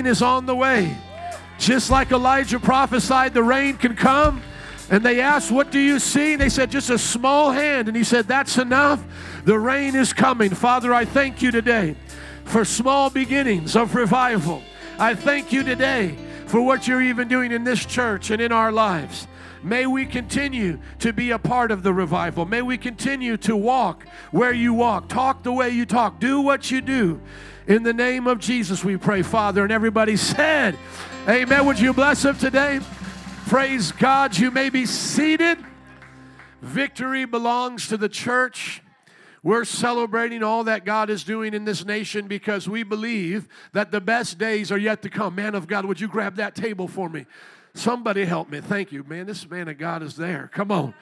rain is on the way. Just like Elijah prophesied, the rain can come. And they asked, What do you see? And they said, Just a small hand. And he said, That's enough. The rain is coming. Father, I thank you today for small beginnings of revival. I thank you today for what you're even doing in this church and in our lives. May we continue to be a part of the revival. May we continue to walk where you walk, talk the way you talk, do what you do. In the name of Jesus, we pray, Father. And everybody said, Amen. Would you bless them today? Praise God. You may be seated. Victory belongs to the church. We're celebrating all that God is doing in this nation because we believe that the best days are yet to come. Man of God, would you grab that table for me? Somebody help me. Thank you. Man, this man of God is there. Come on.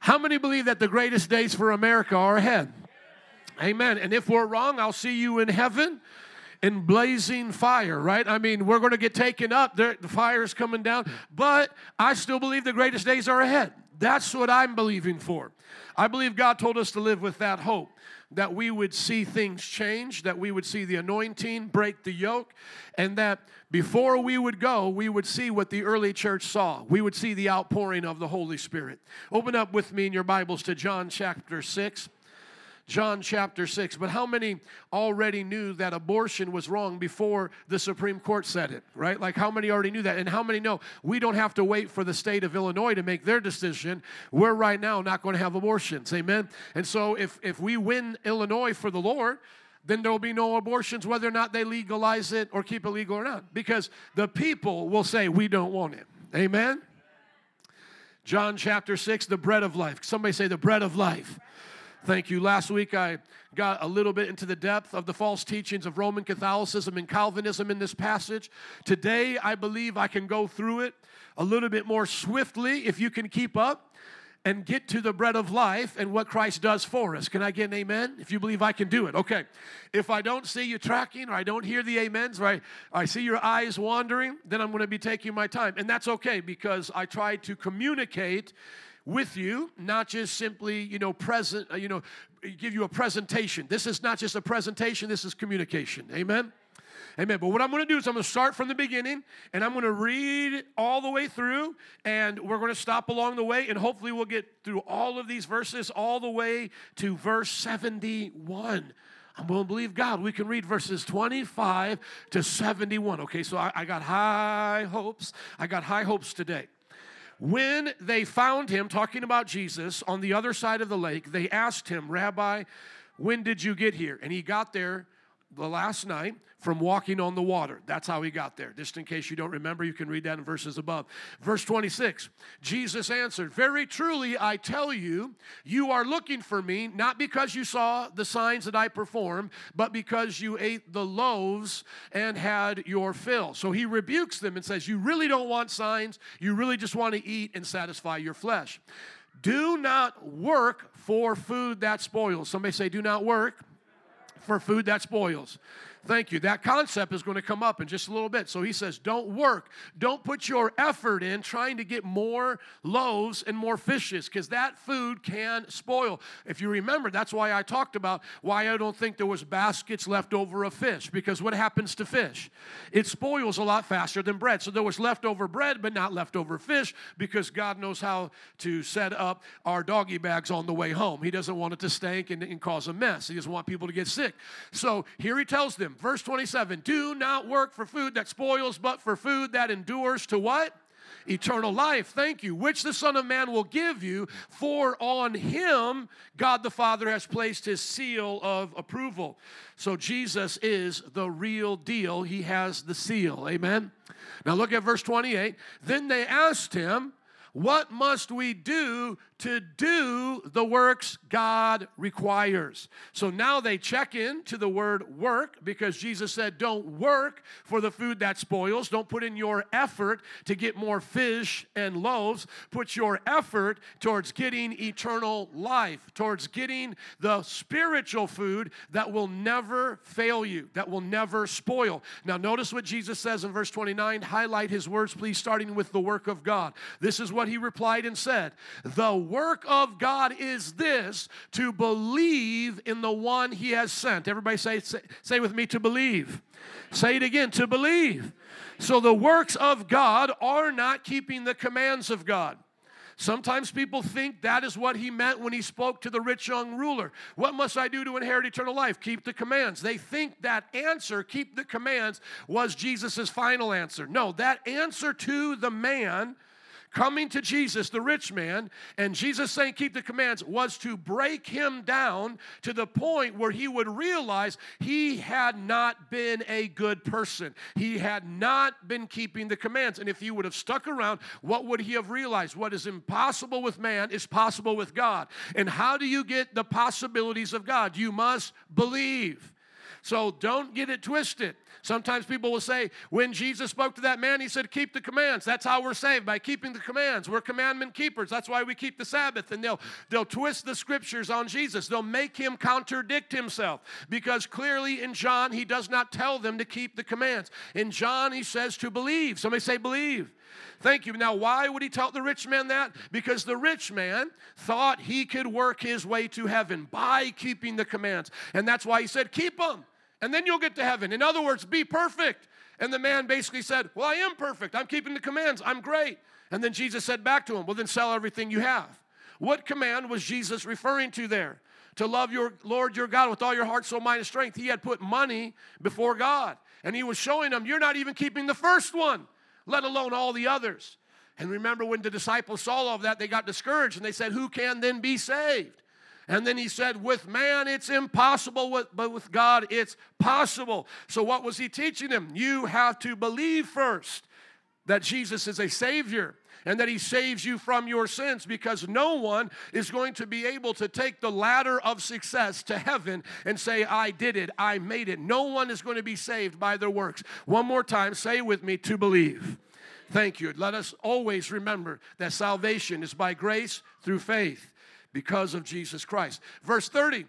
How many believe that the greatest days for America are ahead? Amen. And if we're wrong, I'll see you in heaven in blazing fire, right? I mean, we're going to get taken up. The fire's coming down. But I still believe the greatest days are ahead. That's what I'm believing for. I believe God told us to live with that hope that we would see things change, that we would see the anointing break the yoke, and that before we would go, we would see what the early church saw. We would see the outpouring of the Holy Spirit. Open up with me in your Bibles to John chapter 6. John chapter 6. But how many already knew that abortion was wrong before the Supreme Court said it, right? Like, how many already knew that? And how many know we don't have to wait for the state of Illinois to make their decision? We're right now not going to have abortions, amen? And so, if, if we win Illinois for the Lord, then there will be no abortions whether or not they legalize it or keep it legal or not because the people will say, We don't want it, amen? John chapter 6, the bread of life. Somebody say, The bread of life. Thank you. Last week I got a little bit into the depth of the false teachings of Roman Catholicism and Calvinism in this passage. Today I believe I can go through it a little bit more swiftly if you can keep up and get to the bread of life and what Christ does for us. Can I get an amen? If you believe I can do it. Okay. If I don't see you tracking or I don't hear the amens or I, I see your eyes wandering, then I'm going to be taking my time. And that's okay because I try to communicate with you, not just simply, you know, present, uh, you know, give you a presentation. This is not just a presentation, this is communication. Amen. Amen. But what I'm going to do is I'm going to start from the beginning and I'm going to read all the way through and we're going to stop along the way and hopefully we'll get through all of these verses all the way to verse 71. I'm going to believe God. We can read verses 25 to 71. Okay, so I, I got high hopes. I got high hopes today. When they found him, talking about Jesus, on the other side of the lake, they asked him, Rabbi, when did you get here? And he got there the last night from walking on the water. That's how he got there. Just in case you don't remember, you can read that in verses above. Verse 26 Jesus answered, Very truly, I tell you, you are looking for me, not because you saw the signs that I performed, but because you ate the loaves and had your fill. So he rebukes them and says, You really don't want signs, you really just want to eat and satisfy your flesh. Do not work for food that spoils. Somebody say, Do not work for food that spoils. Thank you. That concept is going to come up in just a little bit. So he says, Don't work. Don't put your effort in trying to get more loaves and more fishes because that food can spoil. If you remember, that's why I talked about why I don't think there was baskets left over of fish because what happens to fish? It spoils a lot faster than bread. So there was leftover bread, but not leftover fish because God knows how to set up our doggy bags on the way home. He doesn't want it to stink and, and cause a mess. He doesn't want people to get sick. So here he tells them, Verse 27 Do not work for food that spoils, but for food that endures to what? Eternal life, thank you, which the Son of Man will give you, for on him God the Father has placed his seal of approval. So Jesus is the real deal. He has the seal. Amen. Now look at verse 28. Then they asked him, What must we do to do the works God requires. So now they check in to the word work because Jesus said, Don't work for the food that spoils. Don't put in your effort to get more fish and loaves. Put your effort towards getting eternal life, towards getting the spiritual food that will never fail you, that will never spoil. Now, notice what Jesus says in verse 29. Highlight his words, please, starting with the work of God. This is what he replied and said The work of God is this to believe in the one he has sent. Everybody say, say, say with me to believe. Say it again to believe. So the works of God are not keeping the commands of God. Sometimes people think that is what he meant when he spoke to the rich young ruler. What must I do to inherit eternal life? Keep the commands. They think that answer, keep the commands, was Jesus' final answer. No, that answer to the man coming to Jesus, the rich man, and Jesus saying, Keep the commands, was to break him down to the point where he would realize he had not been a good person. He had not been keeping the commands. And if he would have stuck around, what would he have realized? What is impossible with man is possible with God. And how do you get the possibilities of God? You must believe. So don't get it twisted. Sometimes people will say, when Jesus spoke to that man, he said, Keep the commands. That's how we're saved, by keeping the commands. We're commandment keepers. That's why we keep the Sabbath. And they'll, they'll twist the scriptures on Jesus. They'll make him contradict himself because clearly in John, he does not tell them to keep the commands. In John, he says to believe. Somebody say, Believe. Thank you. Now, why would he tell the rich man that? Because the rich man thought he could work his way to heaven by keeping the commands. And that's why he said, Keep them and then you'll get to heaven. In other words, be perfect. And the man basically said, Well, I am perfect. I'm keeping the commands. I'm great. And then Jesus said back to him, Well, then sell everything you have. What command was Jesus referring to there? To love your Lord your God with all your heart, soul, mind, and strength. He had put money before God. And he was showing them, You're not even keeping the first one, let alone all the others. And remember when the disciples saw all of that, they got discouraged and they said, Who can then be saved? And then he said, with man it's impossible, but with God it's possible. So, what was he teaching them? You have to believe first that Jesus is a Savior and that he saves you from your sins because no one is going to be able to take the ladder of success to heaven and say, I did it, I made it. No one is going to be saved by their works. One more time, say with me to believe. Thank you. Let us always remember that salvation is by grace through faith because of Jesus Christ. Verse 30.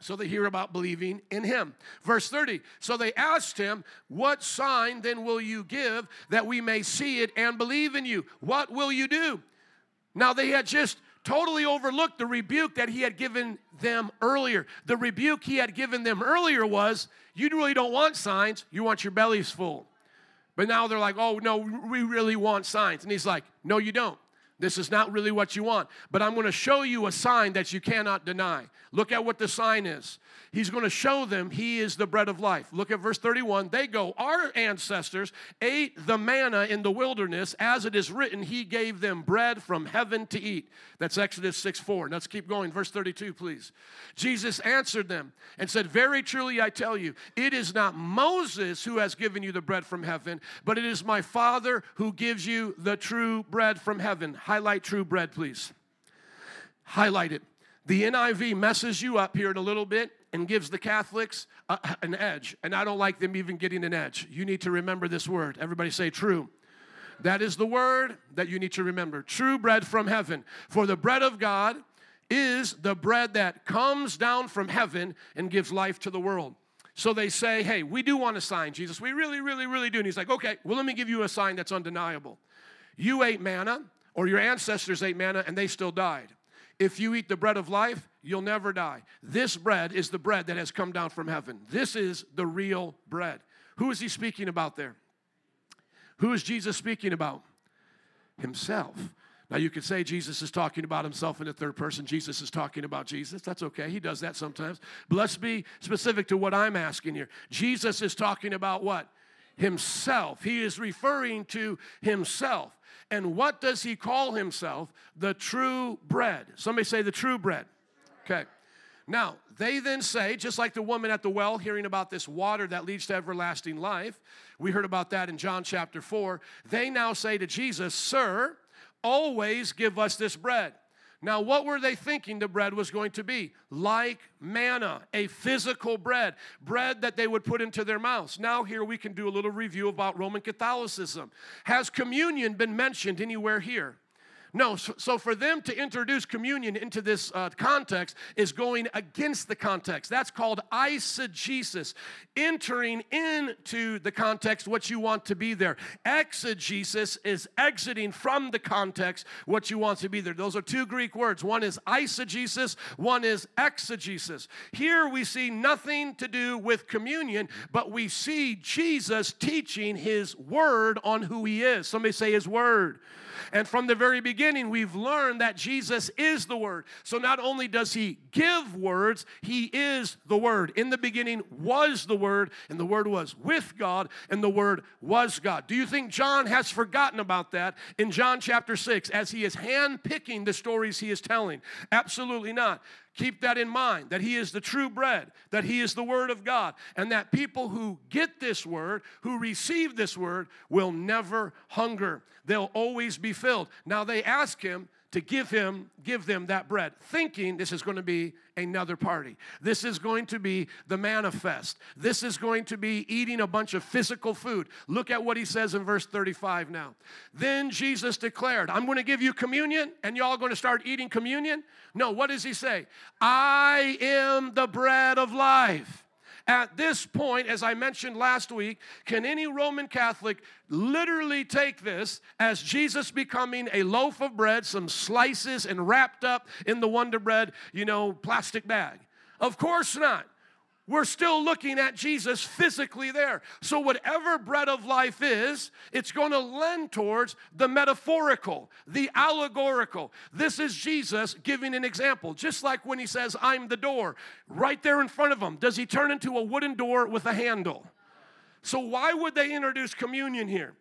So they hear about believing in him. Verse 30. So they asked him, What sign then will you give that we may see it and believe in you? What will you do? Now they had just totally overlooked the rebuke that he had given them earlier. The rebuke he had given them earlier was, You really don't want signs, you want your bellies full. But now they're like, Oh, no, we really want signs. And he's like, No, you don't. This is not really what you want, but I'm going to show you a sign that you cannot deny. Look at what the sign is. He's going to show them he is the bread of life. Look at verse 31. They go, Our ancestors ate the manna in the wilderness, as it is written, He gave them bread from heaven to eat. That's Exodus 6 4. Let's keep going. Verse 32, please. Jesus answered them and said, Very truly I tell you, it is not Moses who has given you the bread from heaven, but it is my Father who gives you the true bread from heaven. Highlight true bread, please. Highlight it. The NIV messes you up here in a little bit and gives the Catholics a, an edge. And I don't like them even getting an edge. You need to remember this word. Everybody say true. That is the word that you need to remember. True bread from heaven. For the bread of God is the bread that comes down from heaven and gives life to the world. So they say, Hey, we do want a sign, Jesus. We really, really, really do. And he's like, Okay, well, let me give you a sign that's undeniable. You ate manna, or your ancestors ate manna, and they still died. If you eat the bread of life, you'll never die. This bread is the bread that has come down from heaven. This is the real bread. Who is he speaking about there? Who is Jesus speaking about? Himself. Now, you could say Jesus is talking about himself in the third person. Jesus is talking about Jesus. That's okay. He does that sometimes. But let's be specific to what I'm asking here. Jesus is talking about what? Himself. He is referring to himself. And what does he call himself? The true bread. Somebody say the true bread. Okay. Now, they then say, just like the woman at the well hearing about this water that leads to everlasting life, we heard about that in John chapter 4. They now say to Jesus, Sir, always give us this bread. Now, what were they thinking the bread was going to be? Like manna, a physical bread, bread that they would put into their mouths. Now, here we can do a little review about Roman Catholicism. Has communion been mentioned anywhere here? No, so, for them to introduce communion into this uh, context is going against the context. That's called eisegesis, entering into the context what you want to be there. Exegesis is exiting from the context what you want to be there. Those are two Greek words. One is eisegesis, one is exegesis. Here we see nothing to do with communion, but we see Jesus teaching his word on who he is. Somebody say his word. And from the very beginning, we've learned that Jesus is the Word. So not only does He give words, He is the Word. In the beginning was the Word, and the Word was with God, and the Word was God. Do you think John has forgotten about that in John chapter 6 as he is handpicking the stories he is telling? Absolutely not. Keep that in mind that He is the true bread, that He is the Word of God, and that people who get this Word, who receive this Word, will never hunger. They'll always be filled. Now they ask Him, to give him give them that bread thinking this is going to be another party. This is going to be the manifest. This is going to be eating a bunch of physical food. Look at what he says in verse 35 now. Then jesus declared i'm going to give you communion and y'all going to start eating communion? No what does he say? I am the bread of life at this point, as I mentioned last week, can any Roman Catholic literally take this as Jesus becoming a loaf of bread, some slices, and wrapped up in the Wonder Bread, you know, plastic bag? Of course not we're still looking at Jesus physically there. So, whatever bread of life is, it's going to lend towards the metaphorical, the allegorical. This is Jesus giving an example. Just like when he says, I'm the door, right there in front of him, does he turn into a wooden door with a handle? So, why would they introduce communion here?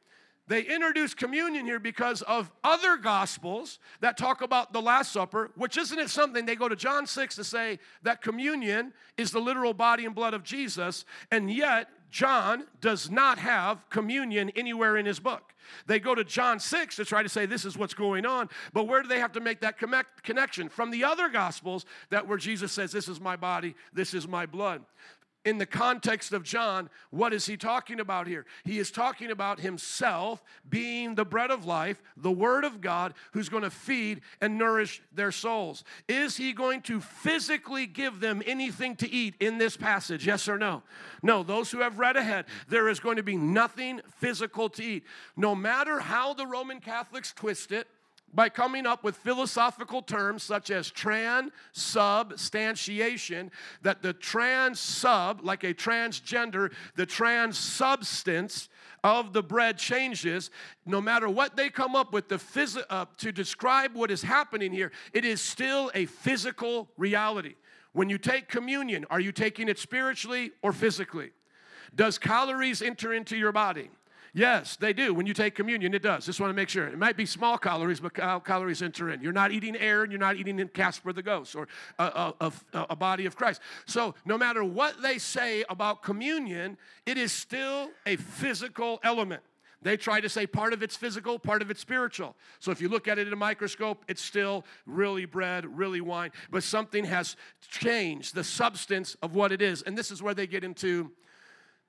They introduce communion here because of other gospels that talk about the Last Supper, which isn't it something they go to John 6 to say that communion is the literal body and blood of Jesus, and yet John does not have communion anywhere in his book. They go to John 6 to try to say this is what's going on, but where do they have to make that connect, connection? From the other gospels that where Jesus says this is my body, this is my blood in the context of John, what is he talking about here? He is talking about himself being the bread of life, the Word of God, who's going to feed and nourish their souls. Is he going to physically give them anything to eat in this passage? Yes or no? No, those who have read ahead, there is going to be nothing physical to eat. No matter how the Roman Catholics twist it, by coming up with philosophical terms such as transubstantiation, that the trans sub, like a transgender, the trans substance of the bread changes. No matter what they come up with the phys- uh, to describe what is happening here, it is still a physical reality. When you take communion, are you taking it spiritually or physically? Does calories enter into your body? Yes, they do. When you take communion, it does. Just want to make sure. It might be small calories, but cal- calories enter in. You're not eating air and you're not eating in Casper the Ghost or a, a, a, a body of Christ. So, no matter what they say about communion, it is still a physical element. They try to say part of it's physical, part of it's spiritual. So if you look at it in a microscope, it's still really bread, really wine, but something has changed the substance of what it is. And this is where they get into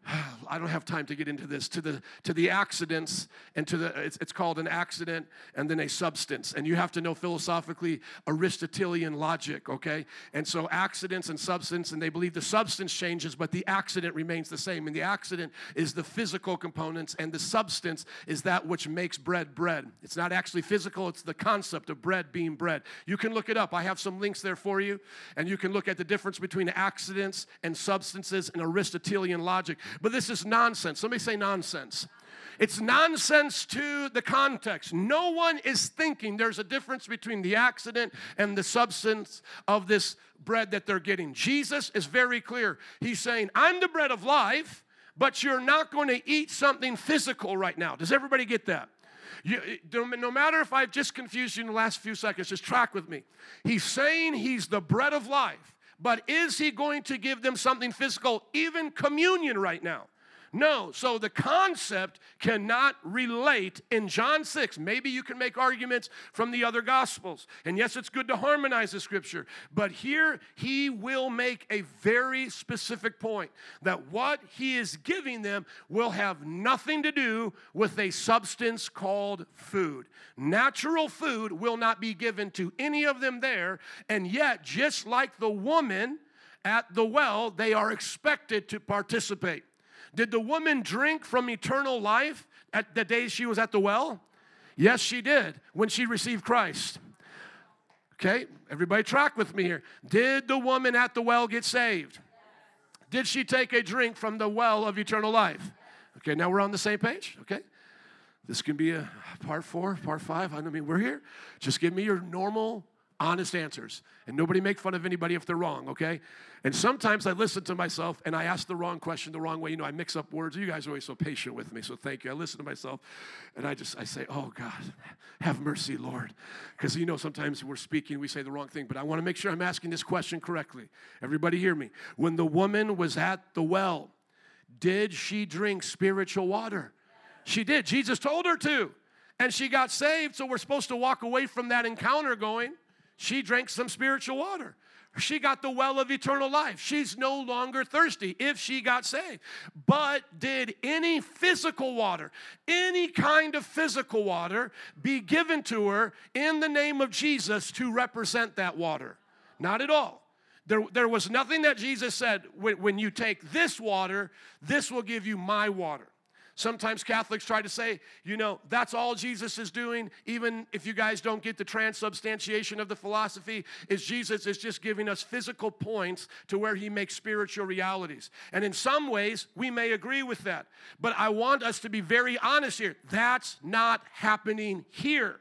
I don't have time to get into this to the to the accidents and to the it's, it's, called an accident and then a substance. And you have to know philosophically Aristotelian logic okay? And so accidents and substance and they believe the substance changes but the accident remains the same. And the accident is the physical components and the substance is that which makes bread bread. It's not actually physical it's the concept of bread being bread. You can look it up. I have some links there for you and you can look at the difference between accidents and substances and Aristotelian logic but this is nonsense. Let me say nonsense. It's nonsense to the context. No one is thinking there's a difference between the accident and the substance of this bread that they're getting. Jesus is very clear. He's saying, I'm the bread of life, but you're not going to eat something physical right now. Does everybody get that? You, no matter if I've just confused you in the last few seconds, just track with me. He's saying he's the bread of life. But is he going to give them something physical, even communion right now? No. So the concept cannot relate in John 6. Maybe you can make arguments from the other gospels. And yes, it's good to harmonize the scripture. But here he will make a very specific point that what he is giving them will have nothing to do with a substance called food. Natural food will not be given to any of them there. And yet, just like the woman, at the well, they are expected to participate. Did the woman drink from eternal life at the day she was at the well? Yes, she did when she received Christ. Okay, everybody track with me here. Did the woman at the well get saved? Did she take a drink from the well of eternal life? Okay, now we're on the same page. Okay, this can be a part four, part five. I mean, we're here. Just give me your normal honest answers. And nobody make fun of anybody if they're wrong, okay? And sometimes I listen to myself and I ask the wrong question the wrong way. You know, I mix up words. You guys are always so patient with me, so thank you. I listen to myself and I just I say, "Oh God, have mercy, Lord." Cuz you know sometimes we're speaking, we say the wrong thing, but I want to make sure I'm asking this question correctly. Everybody hear me. When the woman was at the well, did she drink spiritual water? She did. Jesus told her to. And she got saved, so we're supposed to walk away from that encounter going, she drank some spiritual water. She got the well of eternal life. She's no longer thirsty if she got saved. But did any physical water, any kind of physical water, be given to her in the name of Jesus to represent that water? Not at all. There, there was nothing that Jesus said when, when you take this water, this will give you my water. Sometimes Catholics try to say, you know, that's all Jesus is doing, even if you guys don't get the transubstantiation of the philosophy, is Jesus is just giving us physical points to where he makes spiritual realities. And in some ways, we may agree with that. But I want us to be very honest here. That's not happening here.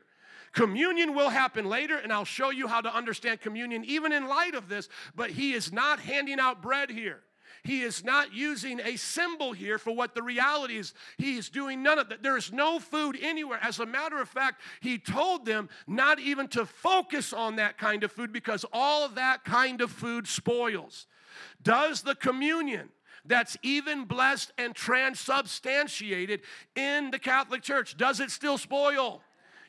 Communion will happen later, and I'll show you how to understand communion even in light of this, but he is not handing out bread here. He is not using a symbol here for what the reality is. He is doing none of that. There is no food anywhere. As a matter of fact, he told them not even to focus on that kind of food because all that kind of food spoils. Does the communion that's even blessed and transubstantiated in the Catholic Church, does it still spoil?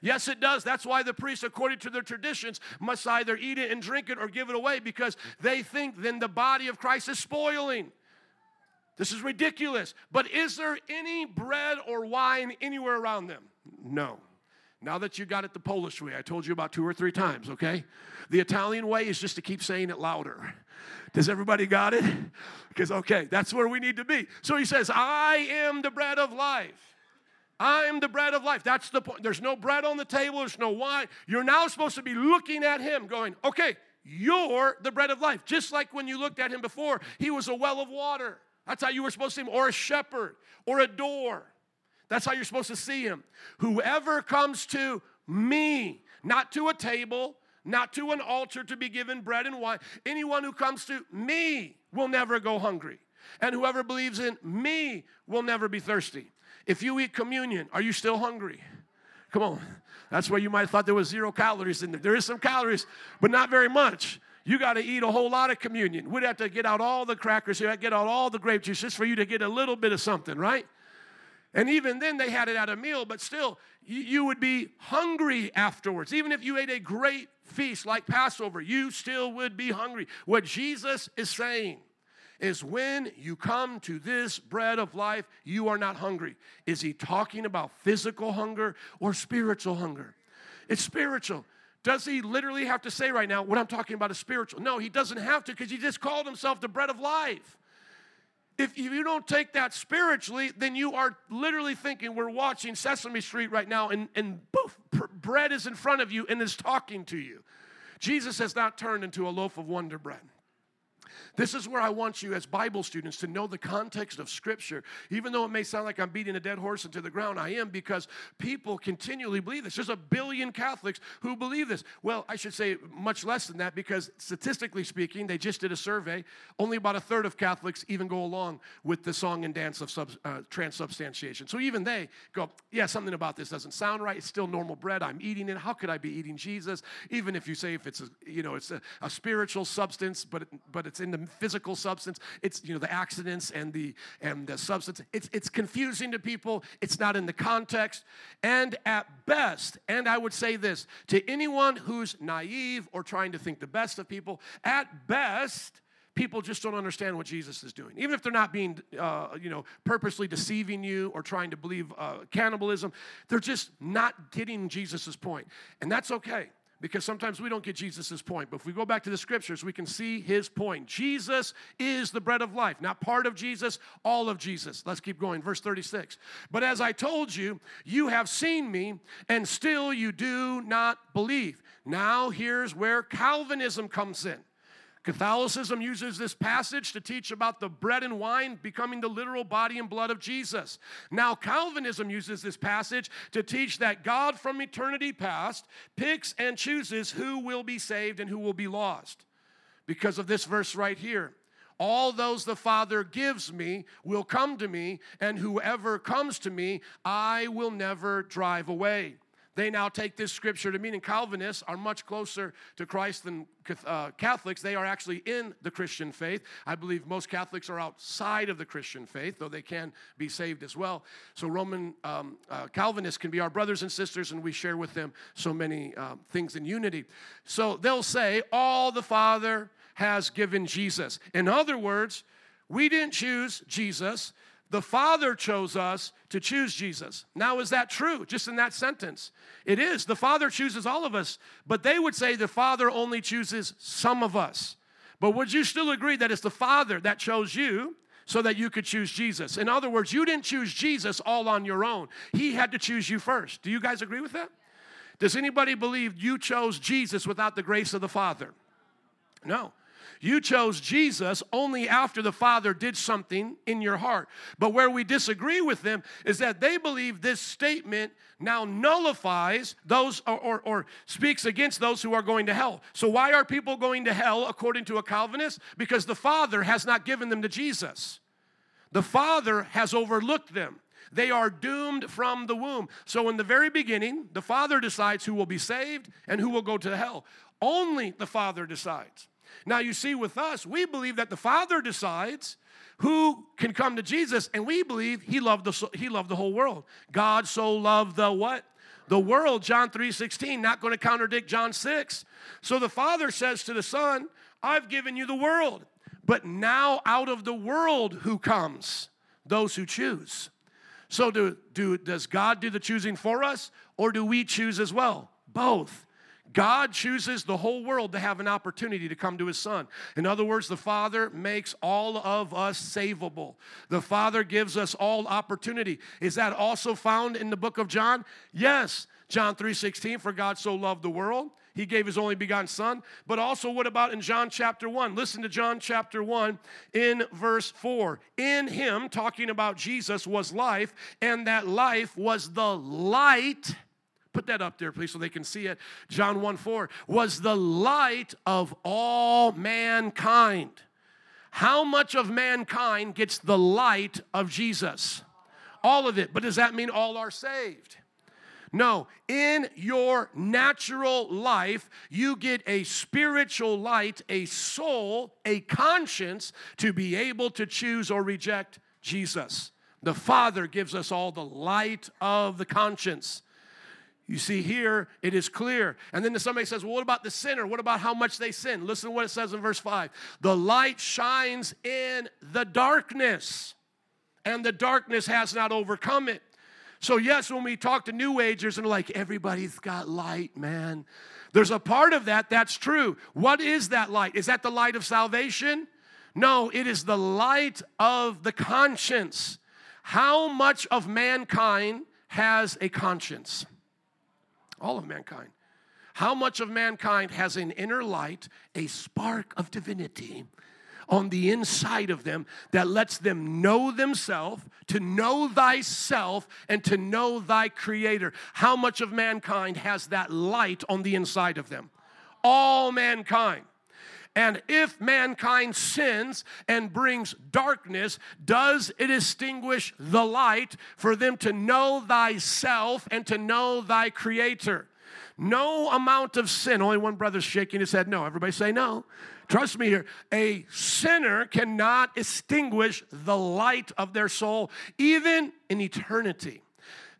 Yes, it does. That's why the priests, according to their traditions, must either eat it and drink it or give it away because they think then the body of Christ is spoiling. This is ridiculous. But is there any bread or wine anywhere around them? No. Now that you got it the Polish way, I told you about two or three times, okay? The Italian way is just to keep saying it louder. Does everybody got it? Because, okay, that's where we need to be. So he says, I am the bread of life. I'm the bread of life. That's the point. There's no bread on the table, there's no wine. You're now supposed to be looking at him, going, okay, you're the bread of life. Just like when you looked at him before, he was a well of water. That's how you were supposed to see him, or a shepherd, or a door. That's how you're supposed to see him. Whoever comes to me, not to a table, not to an altar to be given bread and wine, anyone who comes to me will never go hungry. And whoever believes in me will never be thirsty. If you eat communion, are you still hungry? Come on. That's where you might have thought there was zero calories in there. There is some calories, but not very much. You got to eat a whole lot of communion. We'd have to get out all the crackers here, get out all the grape juice just for you to get a little bit of something, right? And even then, they had it at a meal, but still, you, you would be hungry afterwards. Even if you ate a great feast like Passover, you still would be hungry. What Jesus is saying is when you come to this bread of life, you are not hungry. Is he talking about physical hunger or spiritual hunger? It's spiritual. Does he literally have to say right now, what I'm talking about is spiritual? No, he doesn't have to because he just called himself the bread of life. If you don't take that spiritually, then you are literally thinking we're watching Sesame Street right now and, and poof, bread is in front of you and is talking to you. Jesus has not turned into a loaf of wonder bread. This is where I want you, as Bible students, to know the context of Scripture. Even though it may sound like I'm beating a dead horse into the ground, I am because people continually believe this. There's a billion Catholics who believe this. Well, I should say much less than that because statistically speaking, they just did a survey. Only about a third of Catholics even go along with the song and dance of sub, uh, transubstantiation. So even they go, yeah, something about this doesn't sound right. It's still normal bread. I'm eating it. How could I be eating Jesus? Even if you say if it's a, you know it's a, a spiritual substance, but but it's in the physical substance. It's you know the accidents and the and the substance. It's it's confusing to people. It's not in the context. And at best, and I would say this to anyone who's naive or trying to think the best of people, at best, people just don't understand what Jesus is doing. Even if they're not being, uh, you know, purposely deceiving you or trying to believe uh, cannibalism, they're just not getting Jesus' point. And that's okay because sometimes we don't get Jesus' point. But if we go back to the scriptures, we can see his point. Jesus is the bread of life, not part of Jesus, all of Jesus. Let's keep going. Verse 36. But as I told you, you have seen me, and still you do not believe. Now here's where Calvinism comes in. Catholicism uses this passage to teach about the bread and wine becoming the literal body and blood of Jesus. Now, Calvinism uses this passage to teach that God from eternity past picks and chooses who will be saved and who will be lost. Because of this verse right here. All those the Father gives me will come to me, and whoever comes to me, I will never drive away. They now take this scripture to mean, and Calvinists are much closer to Christ than uh, Catholics. They are actually in the Christian faith. I believe most Catholics are outside of the Christian faith, though they can be saved as well. So, Roman um, uh, Calvinists can be our brothers and sisters, and we share with them so many uh, things in unity. So, they'll say, All the Father has given Jesus. In other words, we didn't choose Jesus. The Father chose us to choose Jesus. Now, is that true? Just in that sentence. It is. The Father chooses all of us, but they would say the Father only chooses some of us. But would you still agree that it's the Father that chose you so that you could choose Jesus? In other words, you didn't choose Jesus all on your own, He had to choose you first. Do you guys agree with that? Does anybody believe you chose Jesus without the grace of the Father? No. You chose Jesus only after the Father did something in your heart. But where we disagree with them is that they believe this statement now nullifies those or, or, or, speaks against those who are going to hell. So, why are people going to hell according to a Calvinist? Because the Father has not given them to Jesus, the Father has overlooked them. They are doomed from the womb. So, in the very beginning, the Father decides who will be saved and who will go to hell. Only the Father decides. Now, you see, with us, we believe that the Father decides who can come to Jesus, and we believe He loved the, he loved the whole world. God so loved the what? The world, John 3 16, not going to contradict John 6. So the Father says to the Son, I've given you the world, but now out of the world who comes? Those who choose. So do, do, does God do the choosing for us, or do we choose as well? Both. God chooses the whole world to have an opportunity to come to his son. In other words, the Father makes all of us savable. The Father gives us all opportunity. Is that also found in the book of John? Yes. John 3:16 for God so loved the world he gave his only begotten son but also what about in John chapter 1 listen to John chapter 1 in verse 4 in him talking about Jesus was life and that life was the light Put that up there, please, so they can see it. John 1 4 was the light of all mankind. How much of mankind gets the light of Jesus? All of it. But does that mean all are saved? No, in your natural life, you get a spiritual light, a soul, a conscience to be able to choose or reject Jesus. The Father gives us all the light of the conscience. You see, here it is clear. And then somebody says, Well, what about the sinner? What about how much they sin? Listen to what it says in verse 5 The light shines in the darkness, and the darkness has not overcome it. So, yes, when we talk to New Agers and like, everybody's got light, man, there's a part of that that's true. What is that light? Is that the light of salvation? No, it is the light of the conscience. How much of mankind has a conscience? All of mankind. How much of mankind has an inner light, a spark of divinity on the inside of them that lets them know themselves, to know thyself, and to know thy creator? How much of mankind has that light on the inside of them? All mankind. And if mankind sins and brings darkness, does it extinguish the light for them to know thyself and to know thy creator? No amount of sin. Only one brother's shaking his head. No. Everybody say no. Trust me here. A sinner cannot extinguish the light of their soul, even in eternity.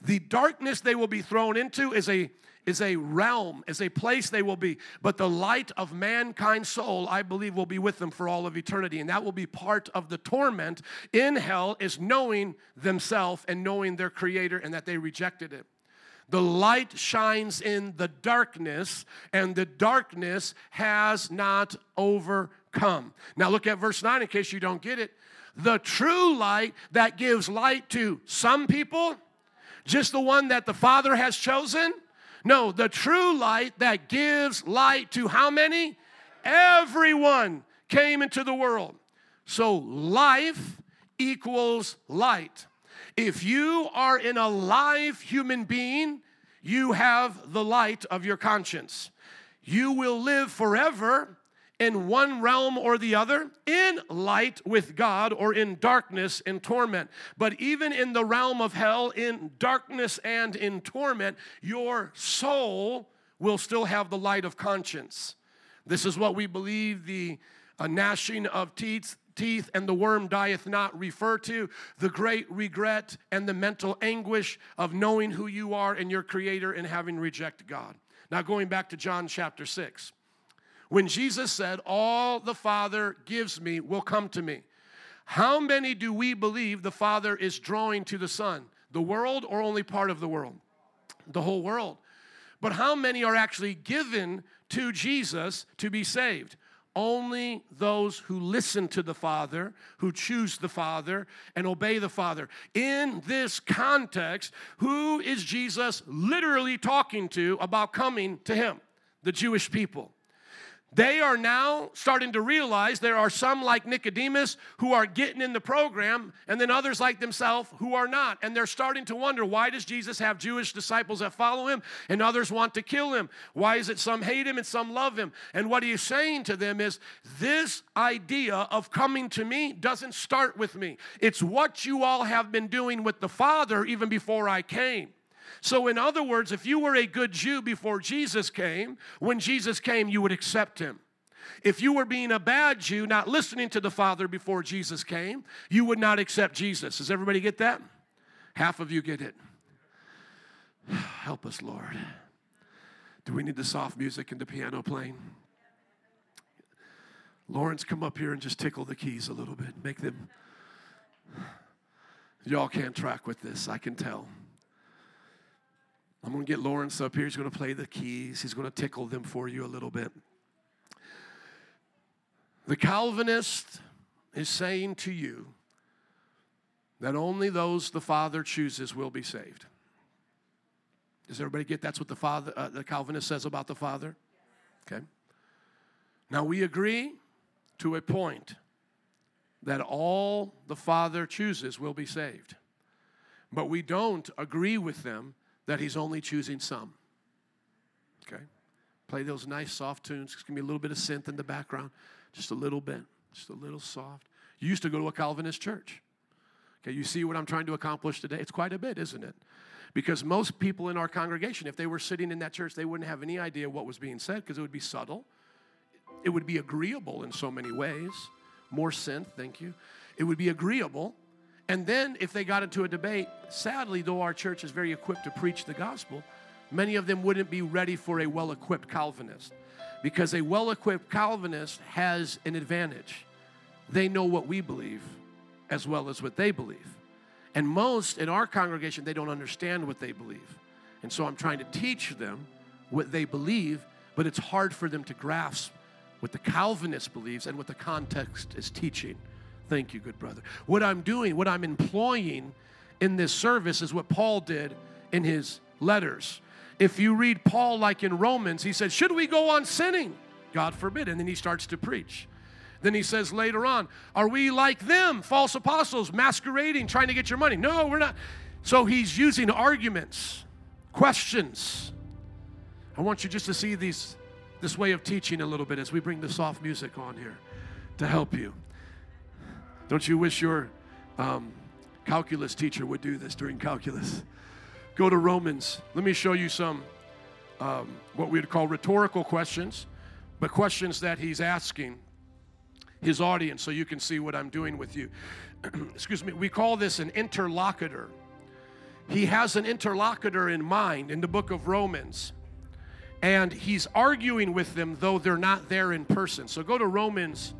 The darkness they will be thrown into is a is a realm, is a place they will be. But the light of mankind's soul, I believe, will be with them for all of eternity. And that will be part of the torment in hell, is knowing themselves and knowing their creator and that they rejected it. The light shines in the darkness, and the darkness has not overcome. Now, look at verse 9 in case you don't get it. The true light that gives light to some people, just the one that the Father has chosen. No, the true light that gives light to how many? Everyone came into the world. So, life equals light. If you are an alive human being, you have the light of your conscience. You will live forever in one realm or the other, in light with God or in darkness and torment. But even in the realm of hell, in darkness and in torment, your soul will still have the light of conscience. This is what we believe the uh, gnashing of teeth teeth and the worm dieth not refer to the great regret and the mental anguish of knowing who you are and your creator and having rejected God. Now, going back to John chapter 6, when Jesus said, All the Father gives me will come to me, how many do we believe the Father is drawing to the Son? The world or only part of the world? The whole world. But how many are actually given to Jesus to be saved? only those who listen to the Father, who choose the Father, and obey the Father. In this context, who is Jesus literally talking to about coming to Him? The Jewish people. They are now starting to realize there are some like Nicodemus who are getting in the program, and then others like themselves who are not. And they're starting to wonder why does Jesus have Jewish disciples that follow him and others want to kill him? Why is it some hate him and some love him? And what he's saying to them is this idea of coming to me doesn't start with me. It's what you all have been doing with the Father even before I came. So, in other words, if you were a good Jew before Jesus came, when Jesus came, you would accept him. If you were being a bad Jew, not listening to the Father before Jesus came, you would not accept Jesus. Does everybody get that? Half of you get it. Help us, Lord. Do we need the soft music and the piano playing? Lawrence, come up here and just tickle the keys a little bit. Make them. Y'all can't track with this, I can tell. I'm going to get Lawrence up here. He's going to play the keys, he's going to tickle them for you a little bit. The Calvinist is saying to you that only those the Father chooses will be saved. Does everybody get that's what the Father, uh, the Calvinist says about the Father? Okay. Now we agree to a point that all the Father chooses will be saved. But we don't agree with them that he's only choosing some. Okay? Play those nice soft tunes. It's going to be a little bit of synth in the background, just a little bit, just a little soft. You used to go to a Calvinist church. Okay, you see what I'm trying to accomplish today? It's quite a bit, isn't it? Because most people in our congregation, if they were sitting in that church, they wouldn't have any idea what was being said because it would be subtle. It would be agreeable in so many ways. More synth, thank you. It would be agreeable, and then, if they got into a debate, sadly, though our church is very equipped to preach the gospel, many of them wouldn't be ready for a well equipped Calvinist. Because a well equipped Calvinist has an advantage. They know what we believe as well as what they believe. And most in our congregation, they don't understand what they believe. And so I'm trying to teach them what they believe, but it's hard for them to grasp what the Calvinist believes and what the context is teaching. Thank you, good brother. What I'm doing, what I'm employing in this service is what Paul did in his letters. If you read Paul like in Romans, he said, Should we go on sinning? God forbid. And then he starts to preach. Then he says later on, Are we like them, false apostles, masquerading, trying to get your money? No, we're not. So he's using arguments, questions. I want you just to see these, this way of teaching a little bit as we bring the soft music on here to help you. Don't you wish your um, calculus teacher would do this during calculus? Go to Romans. Let me show you some um, what we'd call rhetorical questions, but questions that he's asking his audience so you can see what I'm doing with you. Excuse me, we call this an interlocutor. He has an interlocutor in mind in the book of Romans, and he's arguing with them though they're not there in person. So go to Romans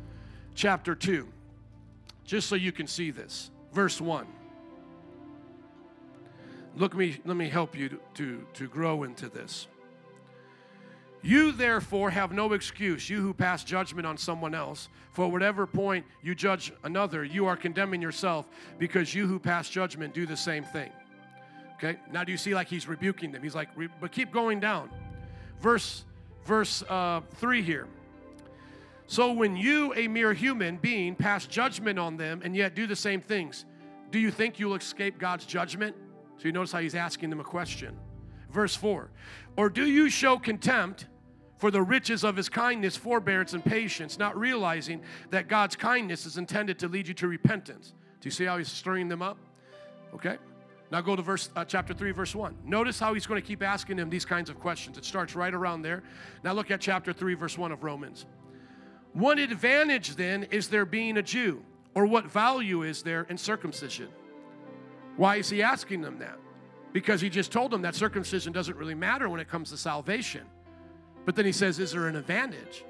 chapter 2, just so you can see this. Verse 1. Look me, let me help you to, to, grow into this. You therefore have no excuse, you who pass judgment on someone else. For whatever point you judge another, you are condemning yourself because you who pass judgment do the same thing. Okay? Now do you see like he's rebuking them? He's like, but keep going down. Verse verse uh, 3 here. So when you, a mere human being, pass judgment on them and yet do the same things, do you think you'll escape God's judgment? So you notice how he's asking them a question. Verse 4 Or do you show contempt for the riches of his kindness, forbearance, and patience, not realizing that God's kindness is intended to lead you to repentance. Do you see how he's stirring them up? Okay. Now go to verse uh, chapter 3 verse 1. Notice how he's going to keep asking them these kinds of questions. It starts right around there. Now look at chapter 3 verse 1 of Romans. What advantage then is there being a Jew? Or what value is there in circumcision? Why is he asking them that? Because he just told them that circumcision doesn't really matter when it comes to salvation. But then he says, Is there an advantage?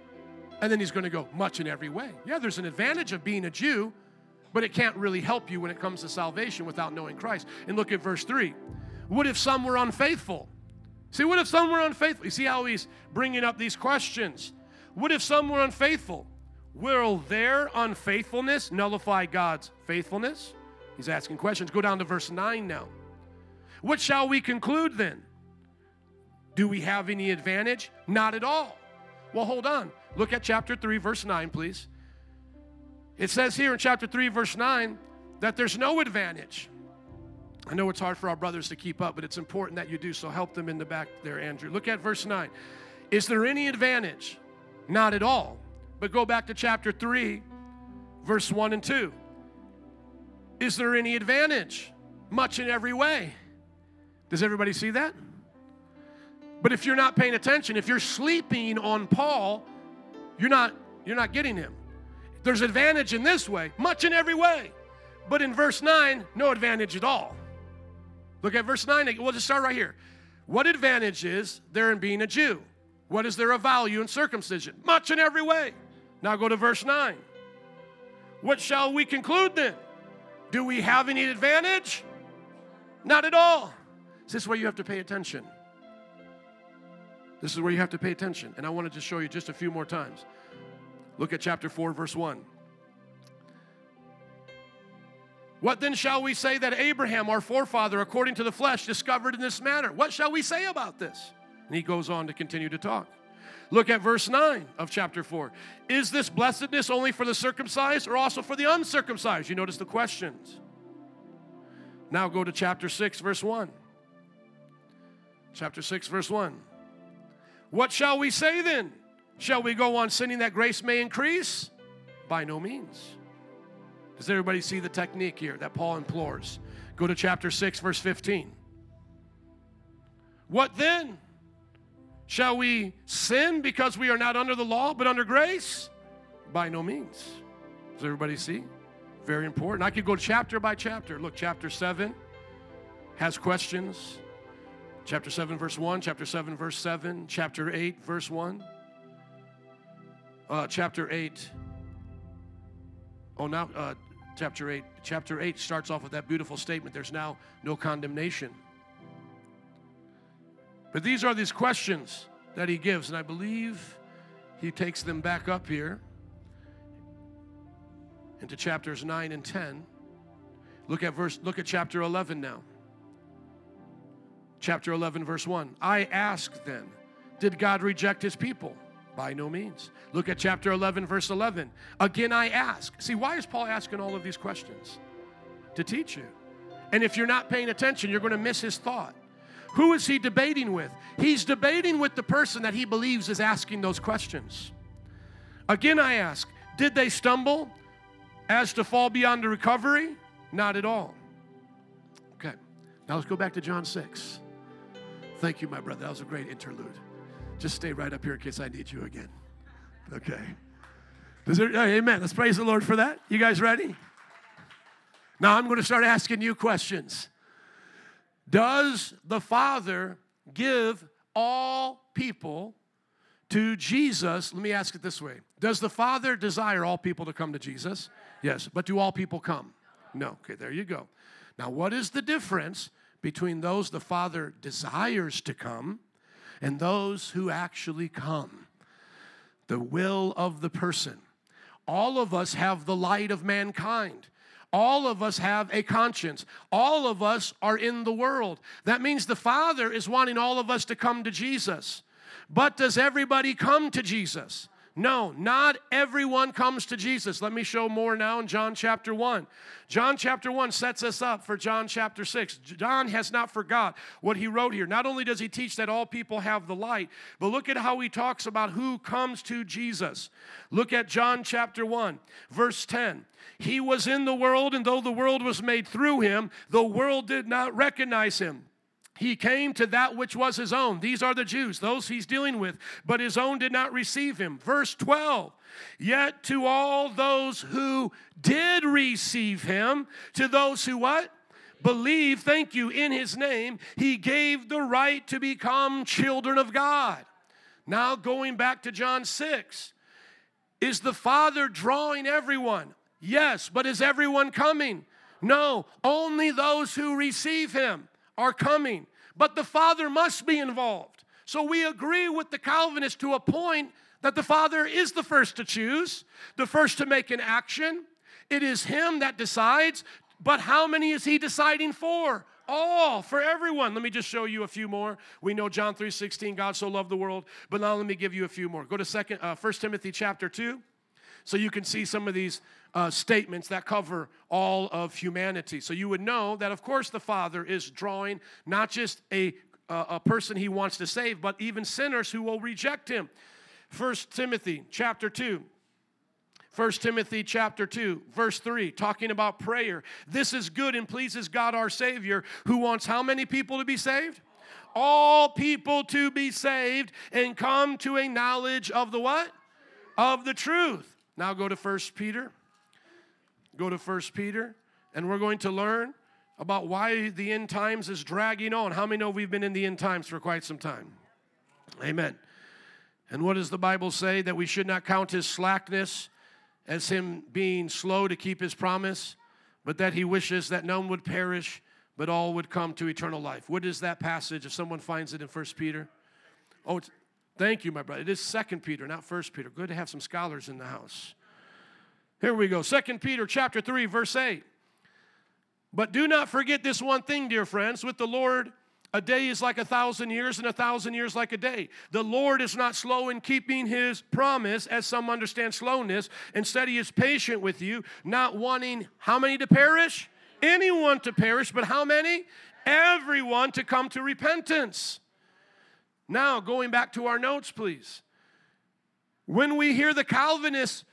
And then he's going to go, Much in every way. Yeah, there's an advantage of being a Jew, but it can't really help you when it comes to salvation without knowing Christ. And look at verse 3. What if some were unfaithful? See, what if some were unfaithful? You see how he's bringing up these questions. What if some were unfaithful? Will their unfaithfulness nullify God's faithfulness? He's asking questions. Go down to verse 9 now. What shall we conclude then? Do we have any advantage? Not at all. Well, hold on. Look at chapter 3, verse 9, please. It says here in chapter 3, verse 9, that there's no advantage. I know it's hard for our brothers to keep up, but it's important that you do, so help them in the back there, Andrew. Look at verse 9. Is there any advantage? Not at all. But go back to chapter 3, verse 1 and 2. Is there any advantage? Much in every way. Does everybody see that? But if you're not paying attention, if you're sleeping on Paul, you're not you're not getting him. There's advantage in this way, much in every way. But in verse 9, no advantage at all. Look at verse 9. We'll just start right here. What advantage is there in being a Jew? What is there of value in circumcision? Much in every way. Now go to verse 9. What shall we conclude then? Do we have any advantage? Not at all. This is where you have to pay attention. This is where you have to pay attention. And I wanted to show you just a few more times. Look at chapter 4, verse 1. What then shall we say that Abraham, our forefather, according to the flesh, discovered in this manner? What shall we say about this? And he goes on to continue to talk. Look at verse 9 of chapter 4. Is this blessedness only for the circumcised or also for the uncircumcised? You notice the questions. Now go to chapter 6, verse 1. Chapter 6, verse 1. What shall we say then? Shall we go on sinning that grace may increase? By no means. Does everybody see the technique here that Paul implores? Go to chapter 6, verse 15. What then? Shall we sin because we are not under the law but under grace? By no means. Does everybody see? Very important. I could go chapter by chapter. Look, chapter 7 has questions. Chapter 7, verse 1, chapter 7, verse 7, chapter 8, verse 1. Uh, chapter 8. Oh, now, uh, chapter 8. Chapter 8 starts off with that beautiful statement there's now no condemnation. But these are these questions that he gives, and I believe he takes them back up here into chapters 9 and 10. Look at verse look at chapter 11 now chapter 11, verse 1. I ask then, did God reject his people? By no means. Look at chapter 11, verse 11. Again, I ask. See, why is Paul asking all of these questions? To teach you. And if you're not paying attention, you're going to miss his thought. Who is he debating with? He's debating with the person that he believes is asking those questions. Again, I ask, did they stumble as to fall beyond the recovery? Not at all. Okay, now let's go back to John 6. Thank you, my brother. That was a great interlude. Just stay right up here in case I need you again. Okay. There, amen. Let's praise the Lord for that. You guys ready? Now I'm going to start asking you questions. Does the Father give all people to Jesus? Let me ask it this way Does the Father desire all people to come to Jesus? Yes. But do all people come? No. Okay, there you go. Now, what is the difference between those the Father desires to come and those who actually come? The will of the person. All of us have the light of mankind. All of us have a conscience. All of us are in the world. That means the Father is wanting all of us to come to Jesus. But does everybody come to Jesus? No, not everyone comes to Jesus. Let me show more now in John chapter 1. John chapter 1 sets us up for John chapter 6. John has not forgot what he wrote here. Not only does he teach that all people have the light, but look at how he talks about who comes to Jesus. Look at John chapter 1, verse 10. He was in the world, and though the world was made through him, the world did not recognize him. He came to that which was his own. These are the Jews, those he's dealing with, but his own did not receive him. Verse 12. Yet to all those who did receive him, to those who what? Believe, thank you, in his name, he gave the right to become children of God. Now, going back to John 6, is the Father drawing everyone? Yes, but is everyone coming? No, only those who receive him are coming, but the Father must be involved. So we agree with the Calvinists to a point that the Father is the first to choose, the first to make an action. It is Him that decides, but how many is He deciding for? All for everyone. Let me just show you a few more. We know John 3:16, God so loved the world, but now let me give you a few more. Go to second, uh, 1 Timothy chapter 2 so you can see some of these uh, statements that cover all of humanity. So you would know that, of course, the Father is drawing not just a, uh, a person he wants to save, but even sinners who will reject him. First Timothy chapter 2. 1 Timothy chapter 2 verse 3 talking about prayer. This is good and pleases God our savior who wants how many people to be saved? All people to be saved and come to a knowledge of the what? Of the truth. Now go to 1 Peter go to First Peter, and we're going to learn about why the end times is dragging on. How many know we've been in the end times for quite some time? Amen. And what does the Bible say? That we should not count his slackness as him being slow to keep his promise, but that he wishes that none would perish, but all would come to eternal life. What is that passage? If someone finds it in First Peter. Oh, thank you, my brother. It is Second Peter, not First Peter. Good to have some scholars in the house. Here we go. Second Peter chapter 3 verse 8. But do not forget this one thing, dear friends, with the Lord a day is like a thousand years, and a thousand years like a day. The Lord is not slow in keeping his promise, as some understand slowness. Instead, he is patient with you, not wanting how many to perish? Anyone to perish, but how many? Everyone to come to repentance. Now, going back to our notes, please. When we hear the Calvinists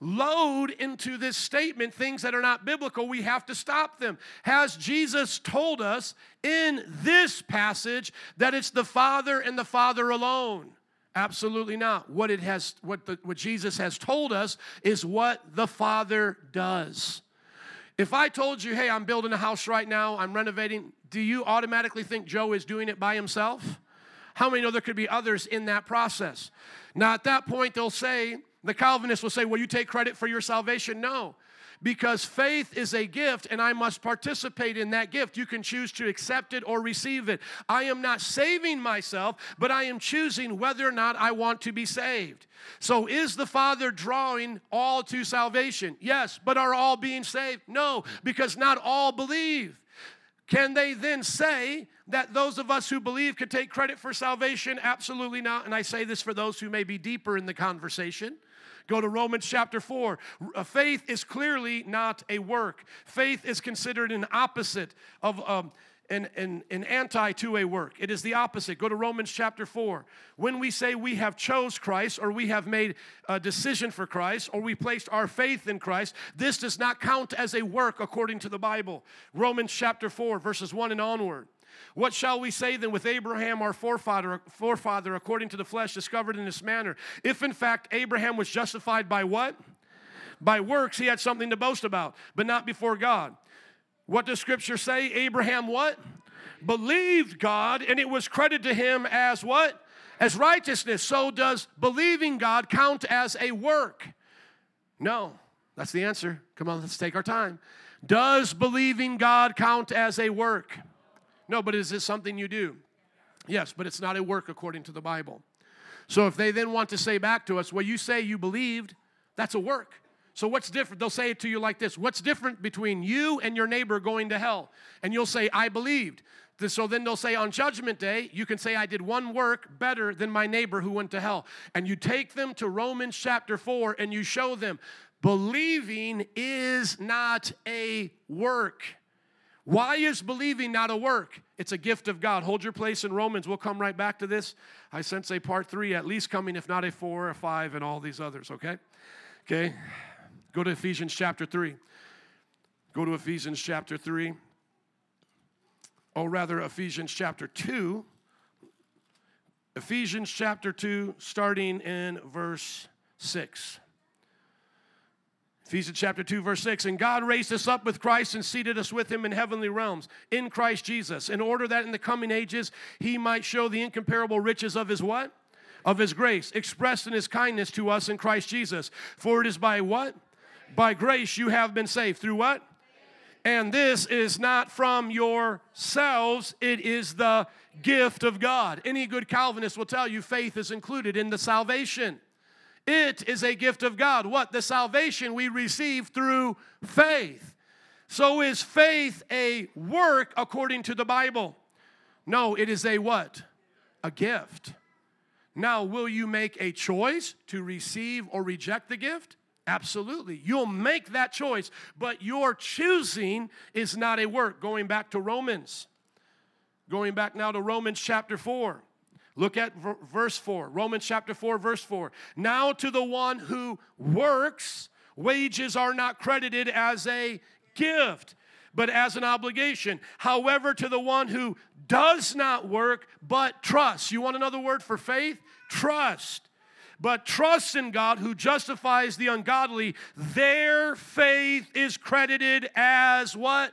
load into this statement things that are not biblical, we have to stop them. Has Jesus told us in this passage that it's the Father and the Father alone? Absolutely not. What it has what the, what Jesus has told us is what the Father does. If I told you, "Hey, I'm building a house right now, I'm renovating," do you automatically think Joe is doing it by himself? How many know there could be others in that process? Now, at that point, they'll say, the Calvinist will say, Well, you take credit for your salvation? No, because faith is a gift and I must participate in that gift. You can choose to accept it or receive it. I am not saving myself, but I am choosing whether or not I want to be saved. So, is the Father drawing all to salvation? Yes, but are all being saved? No, because not all believe. Can they then say that those of us who believe could take credit for salvation? Absolutely not. And I say this for those who may be deeper in the conversation. Go to Romans chapter 4. Faith is clearly not a work, faith is considered an opposite of. Um, an, an, an anti to a work. It is the opposite. Go to Romans chapter 4. When we say we have chose Christ or we have made a decision for Christ or we placed our faith in Christ, this does not count as a work according to the Bible. Romans chapter 4, verses 1 and onward. What shall we say then with Abraham, our forefather, forefather, according to the flesh, discovered in this manner? If in fact Abraham was justified by what? By works, he had something to boast about, but not before God. What does Scripture say? Abraham what? Believed God, and it was credited to him as what? As righteousness. So does believing God count as a work? No. That's the answer. Come on, let's take our time. Does believing God count as a work? No, but is this something you do? Yes, but it's not a work according to the Bible. So if they then want to say back to us, well, you say you believed, that's a work. So what's different? They'll say it to you like this What's different between you and your neighbor going to hell? And you'll say, I believed. So then they'll say on Judgment Day, you can say, I did one work better than my neighbor who went to hell. And you take them to Romans chapter 4 and you show them, believing is not a work. Why is believing not a work? It's a gift of God. Hold your place in Romans. We'll come right back to this. I sense a part three at least coming, if not a four, a five, and all these others, okay? Okay. Go to Ephesians chapter 3. Go to Ephesians chapter 3. Or rather, Ephesians chapter 2. Ephesians chapter 2, starting in verse 6. Ephesians chapter 2, verse 6. And God raised us up with Christ and seated us with him in heavenly realms in Christ Jesus, in order that in the coming ages he might show the incomparable riches of his what? Of his grace, expressed in his kindness to us in Christ Jesus. For it is by what? By grace you have been saved. Through what? And this is not from yourselves, it is the gift of God. Any good Calvinist will tell you faith is included in the salvation. It is a gift of God. What? The salvation we receive through faith. So is faith a work according to the Bible? No, it is a what? A gift. Now, will you make a choice to receive or reject the gift? Absolutely. You'll make that choice, but your choosing is not a work. Going back to Romans. Going back now to Romans chapter 4. Look at v- verse 4, Romans chapter 4, verse 4. Now to the one who works, wages are not credited as a gift, but as an obligation. However, to the one who does not work, but trusts. You want another word for faith? Trust. But trust in God who justifies the ungodly, their faith is credited as what?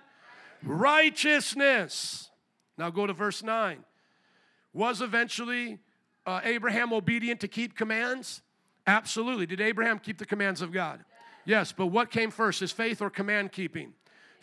Righteousness. Now go to verse 9. Was eventually uh, Abraham obedient to keep commands? Absolutely. Did Abraham keep the commands of God? Yes, but what came first, his faith or command keeping?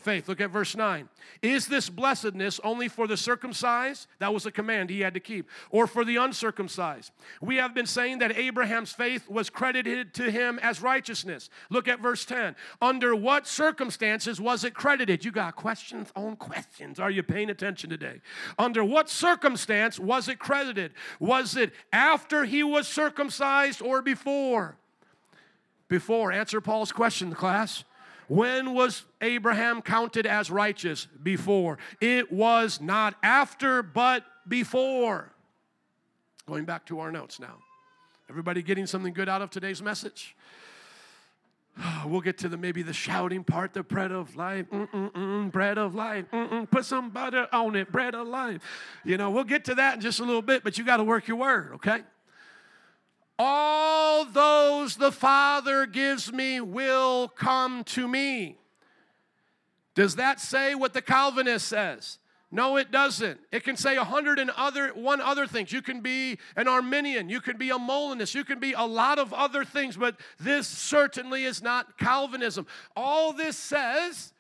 Faith. Look at verse 9. Is this blessedness only for the circumcised? That was a command he had to keep. Or for the uncircumcised? We have been saying that Abraham's faith was credited to him as righteousness. Look at verse 10. Under what circumstances was it credited? You got questions on questions. Are you paying attention today? Under what circumstance was it credited? Was it after he was circumcised or before? Before. Answer Paul's question, class. When was Abraham counted as righteous? Before. It was not after, but before. Going back to our notes now. Everybody getting something good out of today's message? We'll get to the maybe the shouting part, the bread of life, Mm-mm-mm, bread of life, Mm-mm, put some butter on it, bread of life. You know, we'll get to that in just a little bit, but you got to work your word, okay? All those the Father gives me will come to me. Does that say what the Calvinist says? No, it doesn't. It can say a hundred and other one other things. You can be an Arminian, you can be a Molinist, you can be a lot of other things, but this certainly is not Calvinism. All this says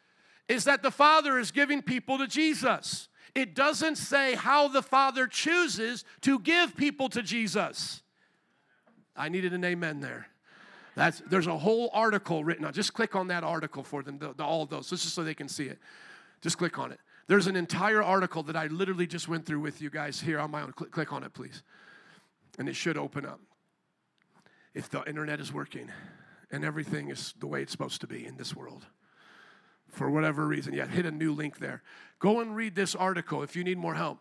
is that the Father is giving people to Jesus. It doesn't say how the Father chooses to give people to Jesus. I needed an amen there. That's, there's a whole article written on. Just click on that article for them, the, the, all of those, just so they can see it. Just click on it. There's an entire article that I literally just went through with you guys here on my own. Click, click on it, please. And it should open up. If the internet is working and everything is the way it's supposed to be in this world, for whatever reason, yeah, hit a new link there. Go and read this article if you need more help.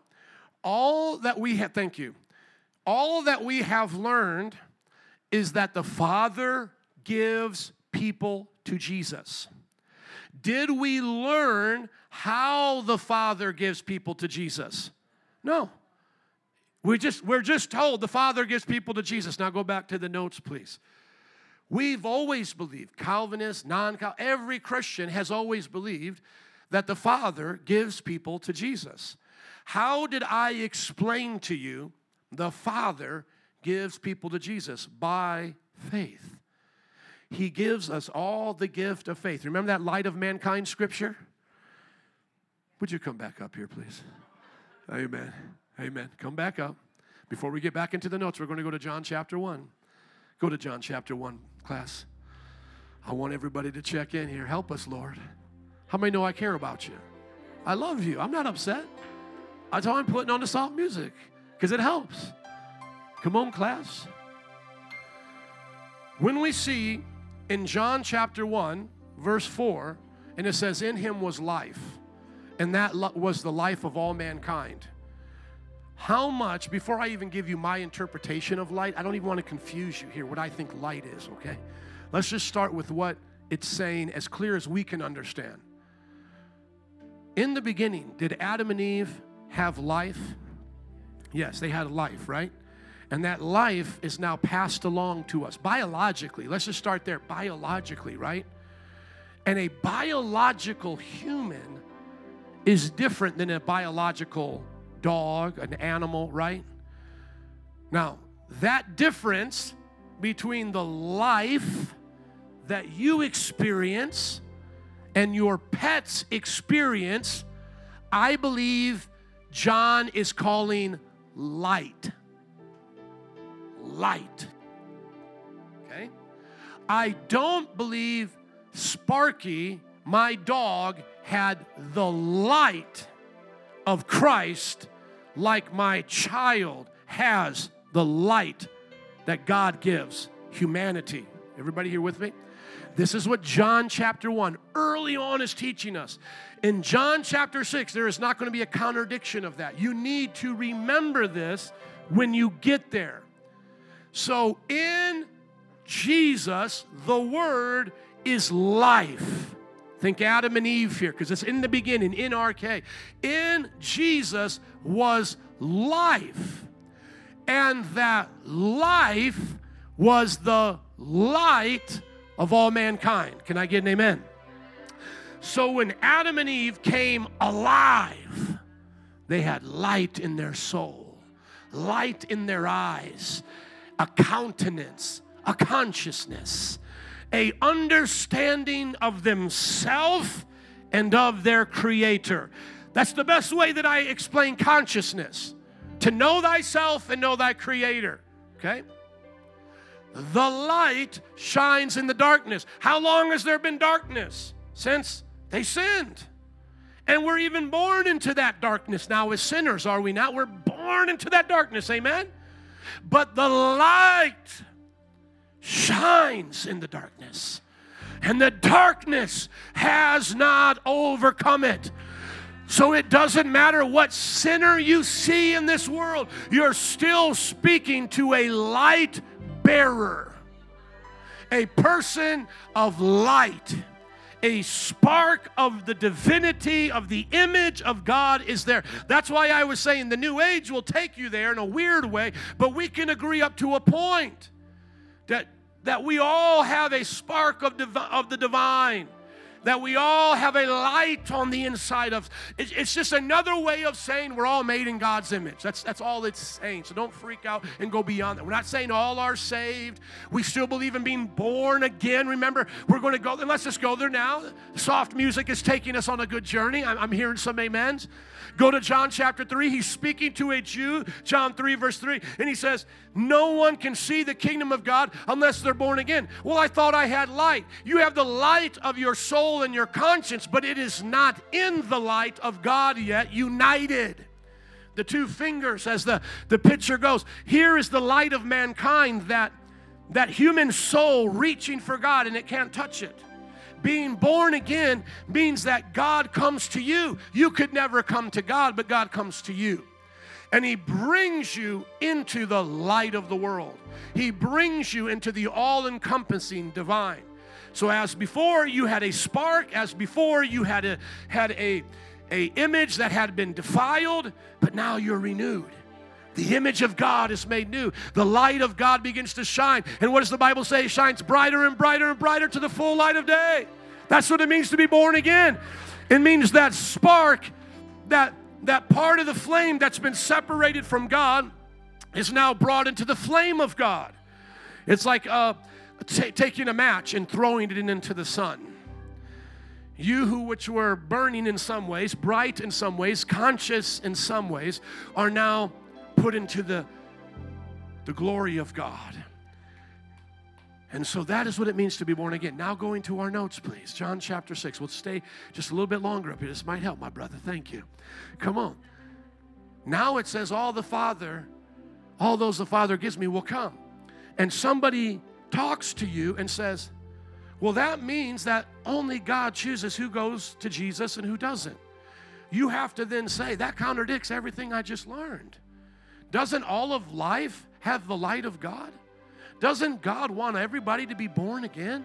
All that we have, thank you, all that we have learned is that the Father gives people to Jesus. Did we learn how the Father gives people to Jesus? No. We just, we're just told the Father gives people to Jesus. Now go back to the notes, please. We've always believed, Calvinist, non Calvinist, every Christian has always believed that the Father gives people to Jesus. How did I explain to you the Father gives people to Jesus? By faith. He gives us all the gift of faith. Remember that light of mankind scripture? Would you come back up here, please? Amen. Amen. Come back up. Before we get back into the notes, we're going to go to John chapter 1. Go to John chapter 1, class. I want everybody to check in here. Help us, Lord. How many know I care about you? I love you. I'm not upset. That's why I'm putting on the soft music, because it helps. Come on, class. When we see in John chapter 1, verse 4, and it says, In him was life, and that was the life of all mankind. How much, before I even give you my interpretation of light, I don't even want to confuse you here, what I think light is, okay? Let's just start with what it's saying as clear as we can understand. In the beginning, did Adam and Eve have life? Yes, they had life, right? And that life is now passed along to us biologically. Let's just start there biologically, right? And a biological human is different than a biological dog, an animal, right? Now, that difference between the life that you experience and your pet's experience, I believe John is calling light light. Okay? I don't believe Sparky, my dog, had the light of Christ like my child has the light that God gives humanity. Everybody here with me? This is what John chapter 1 early on is teaching us. In John chapter 6, there is not going to be a contradiction of that. You need to remember this when you get there. So in Jesus, the Word is life. Think Adam and Eve here, because it's in the beginning, in arche. In Jesus was life. And that life was the light of all mankind. Can I get an amen? So when Adam and Eve came alive, they had light in their soul, light in their eyes, a countenance, a consciousness, a understanding of themselves and of their creator. That's the best way that I explain consciousness. To know thyself and know thy creator. Okay? The light shines in the darkness. How long has there been darkness? Since they sinned. And we're even born into that darkness now as sinners, are we not? We're born into that darkness, amen? But the light shines in the darkness, and the darkness has not overcome it. So it doesn't matter what sinner you see in this world, you're still speaking to a light bearer, a person of light a spark of the divinity of the image of God is there. That's why I was saying the new age will take you there in a weird way, but we can agree up to a point that that we all have a spark of, div- of the divine that we all have a light on the inside of. It's just another way of saying we're all made in god's image. That's, that's all it's saying. So don't freak out and go beyond that. We're not saying all are saved. We still believe in being born again. Remember we're going to go let's just go there now. Soft music is taking us on a good journey. I'm, I'm hearing some amens. Go to John chapter 3. He's speaking to a Jew, John 3, verse 3, and he says, No one can see the kingdom of God unless they're born again. Well, I thought I had light. You have the light of your soul and your conscience, but it is not in the light of God yet, united the two fingers as the, the picture goes. Here is the light of mankind, that, that human soul reaching for God and it can't touch it. Being born again means that God comes to you. You could never come to God, but God comes to you. And He brings you into the light of the world. He brings you into the all encompassing divine. So as before you had a spark, as before you had a had a a image that had been defiled, but now you're renewed. The image of God is made new. The light of God begins to shine. And what does the Bible say? It shines brighter and brighter and brighter to the full light of day. That's what it means to be born again. It means that spark, that, that part of the flame that's been separated from God, is now brought into the flame of God. It's like uh, t- taking a match and throwing it into the sun. You who which were burning in some ways, bright in some ways, conscious in some ways, are now put into the, the glory of God. And so that is what it means to be born again. Now, going to our notes, please. John chapter 6. We'll stay just a little bit longer up here. This might help, my brother. Thank you. Come on. Now it says, All the Father, all those the Father gives me will come. And somebody talks to you and says, Well, that means that only God chooses who goes to Jesus and who doesn't. You have to then say, That contradicts everything I just learned. Doesn't all of life have the light of God? Doesn't God want everybody to be born again?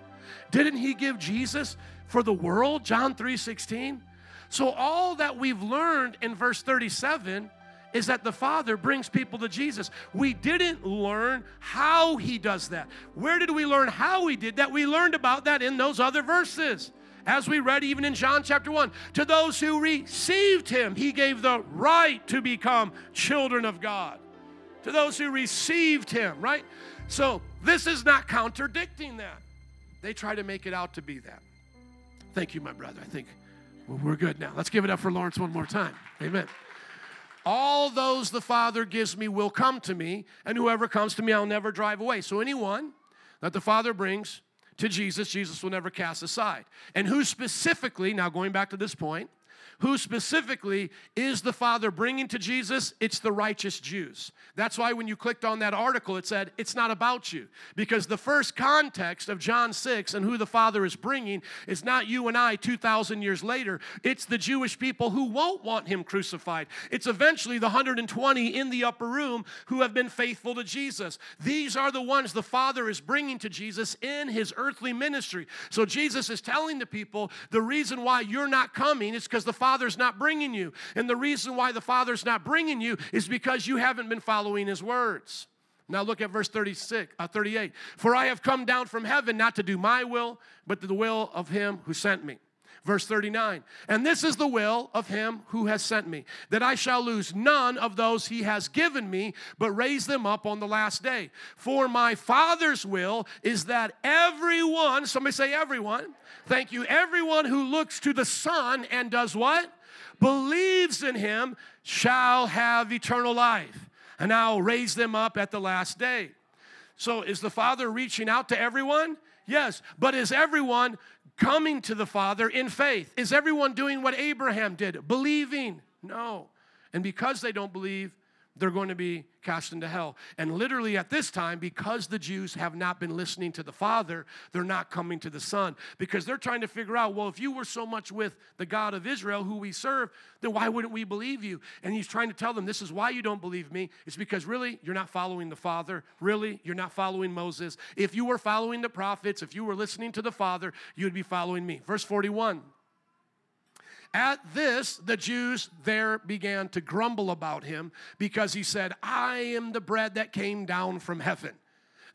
Didn't he give Jesus for the world? John 3:16. So all that we've learned in verse 37 is that the Father brings people to Jesus. We didn't learn how he does that. Where did we learn how he did that? We learned about that in those other verses. As we read even in John chapter 1, to those who received him, he gave the right to become children of God. To those who received him, right? So this is not contradicting that. They try to make it out to be that. Thank you, my brother. I think we're good now. Let's give it up for Lawrence one more time. Amen. All those the Father gives me will come to me, and whoever comes to me, I'll never drive away. So anyone that the Father brings to Jesus, Jesus will never cast aside. And who specifically, now going back to this point, who specifically is the Father bringing to Jesus? It's the righteous Jews. That's why when you clicked on that article, it said, It's not about you. Because the first context of John 6 and who the Father is bringing is not you and I 2,000 years later. It's the Jewish people who won't want him crucified. It's eventually the 120 in the upper room who have been faithful to Jesus. These are the ones the Father is bringing to Jesus in his earthly ministry. So Jesus is telling the people the reason why you're not coming is because the Father's not bringing you. And the reason why the Father's not bringing you is because you haven't been following his words. Now look at verse 36, uh, 38. For I have come down from heaven not to do my will, but to the will of him who sent me. Verse 39, and this is the will of him who has sent me, that I shall lose none of those he has given me, but raise them up on the last day. For my Father's will is that everyone, somebody say everyone, thank you, everyone who looks to the Son and does what? Believes in him shall have eternal life and I'll raise them up at the last day. So, is the Father reaching out to everyone? Yes. But is everyone coming to the Father in faith? Is everyone doing what Abraham did? Believing? No. And because they don't believe, they're going to be cast into hell. And literally at this time, because the Jews have not been listening to the Father, they're not coming to the Son because they're trying to figure out, well, if you were so much with the God of Israel who we serve, then why wouldn't we believe you? And he's trying to tell them, this is why you don't believe me. It's because really, you're not following the Father. Really, you're not following Moses. If you were following the prophets, if you were listening to the Father, you'd be following me. Verse 41. At this, the Jews there began to grumble about him because he said, I am the bread that came down from heaven.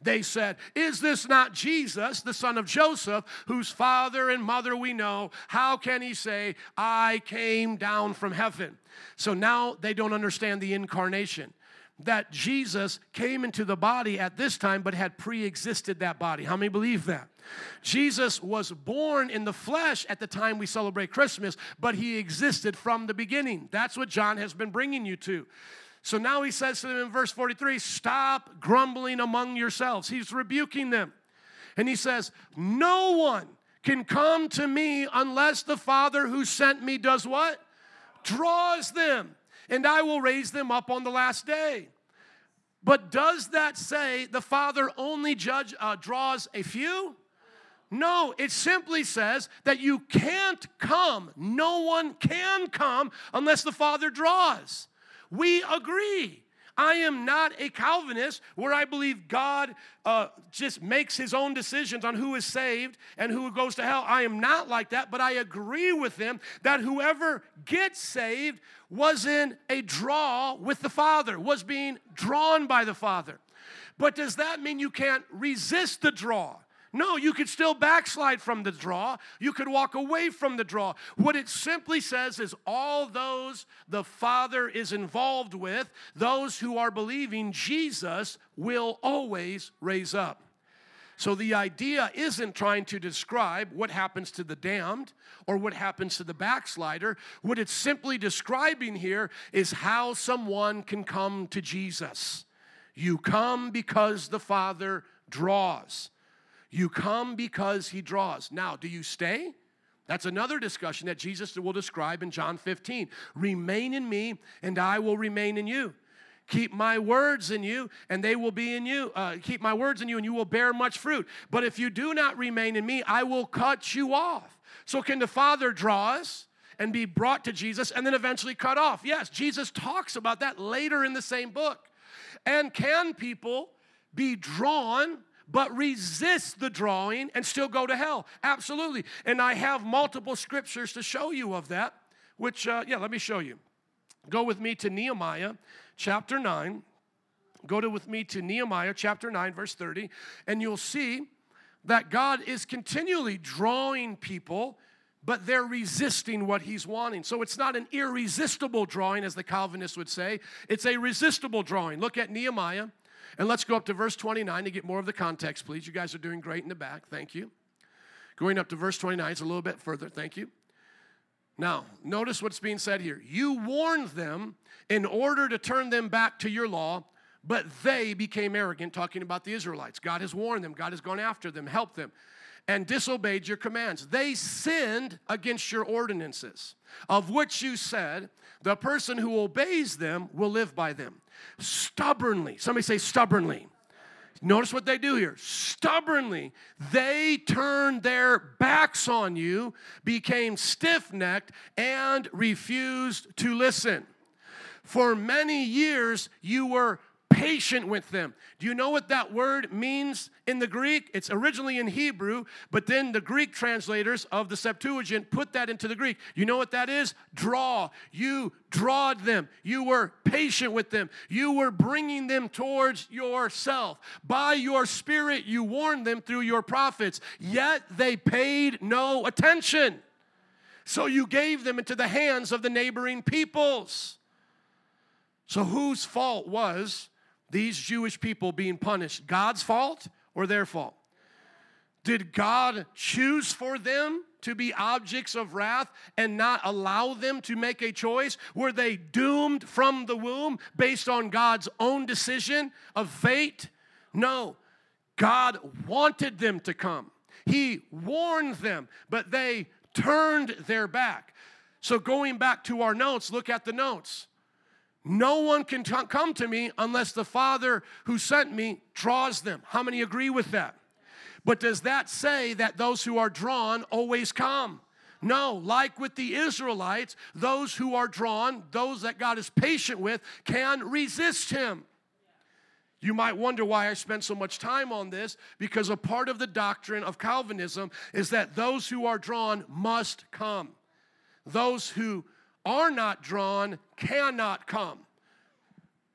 They said, Is this not Jesus, the son of Joseph, whose father and mother we know? How can he say, I came down from heaven? So now they don't understand the incarnation that Jesus came into the body at this time but had pre existed that body. How many believe that? Jesus was born in the flesh at the time we celebrate Christmas, but he existed from the beginning. That's what John has been bringing you to. So now he says to them in verse 43 stop grumbling among yourselves. He's rebuking them. And he says, No one can come to me unless the Father who sent me does what? Draws them and I will raise them up on the last day. But does that say the Father only judge uh, draws a few? No, it simply says that you can't come. No one can come unless the Father draws. We agree. I am not a Calvinist where I believe God uh, just makes his own decisions on who is saved and who goes to hell. I am not like that, but I agree with them that whoever gets saved was in a draw with the Father, was being drawn by the Father. But does that mean you can't resist the draw? No, you could still backslide from the draw. You could walk away from the draw. What it simply says is all those the Father is involved with, those who are believing Jesus will always raise up. So the idea isn't trying to describe what happens to the damned or what happens to the backslider. What it's simply describing here is how someone can come to Jesus. You come because the Father draws. You come because he draws. Now, do you stay? That's another discussion that Jesus will describe in John 15. Remain in me, and I will remain in you. Keep my words in you, and they will be in you. Uh, keep my words in you, and you will bear much fruit. But if you do not remain in me, I will cut you off. So, can the Father draw us and be brought to Jesus and then eventually cut off? Yes, Jesus talks about that later in the same book. And can people be drawn but resist the drawing and still go to hell. Absolutely. And I have multiple scriptures to show you of that, which, uh, yeah, let me show you. Go with me to Nehemiah chapter 9. Go to with me to Nehemiah chapter 9, verse 30, and you'll see that God is continually drawing people, but they're resisting what He's wanting. So it's not an irresistible drawing, as the Calvinists would say, it's a resistible drawing. Look at Nehemiah and let's go up to verse 29 to get more of the context, please. You guys are doing great in the back. Thank you. Going up to verse 29, it's a little bit further. Thank you. Now, notice what's being said here. You warned them in order to turn them back to your law, but they became arrogant, talking about the Israelites. God has warned them, God has gone after them, helped them, and disobeyed your commands. They sinned against your ordinances, of which you said, The person who obeys them will live by them stubbornly. Somebody say stubbornly. Notice what they do here. Stubbornly, they turned their backs on you, became stiff necked, and refused to listen. For many years, you were patient with them. Do you know what that word means in the Greek? It's originally in Hebrew, but then the Greek translators of the Septuagint put that into the Greek. You know what that is? Draw. You drawed them. You were patient with them. You were bringing them towards yourself. By your spirit, you warned them through your prophets, yet they paid no attention. So you gave them into the hands of the neighboring peoples. So, whose fault was these Jewish people being punished God's fault or their fault? Did God choose for them to be objects of wrath and not allow them to make a choice? Were they doomed from the womb based on God's own decision of fate? No. God wanted them to come. He warned them, but they turned their back. So, going back to our notes, look at the notes. No one can t- come to me unless the Father who sent me draws them. How many agree with that? But does that say that those who are drawn always come? No, like with the Israelites, those who are drawn, those that God is patient with, can resist him. You might wonder why I spent so much time on this, because a part of the doctrine of Calvinism is that those who are drawn must come. Those who are not drawn cannot come.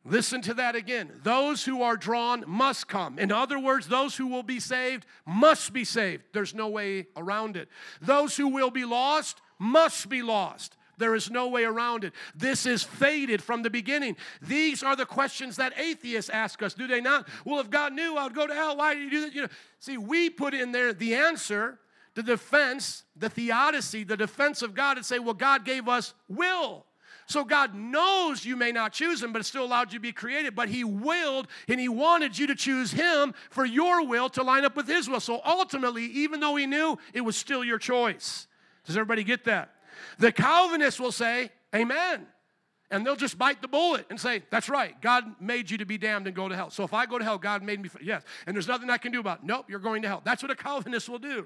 Listen to that again. Those who are drawn must come. In other words, those who will be saved must be saved. There's no way around it. Those who will be lost must be lost. There is no way around it. This is fated from the beginning. These are the questions that atheists ask us, do they not? Well, if God knew I would go to hell, why did he do that? You know, see, we put in there the answer the defense, the theodicy, the defense of God, and say, well, God gave us will. So God knows you may not choose him, but still allowed you to be created. But he willed and he wanted you to choose him for your will to line up with his will. So ultimately, even though he knew, it was still your choice. Does everybody get that? The Calvinists will say, Amen. And they'll just bite the bullet and say, That's right. God made you to be damned and go to hell. So if I go to hell, God made me. Yes. And there's nothing I can do about it. Nope, you're going to hell. That's what a Calvinist will do.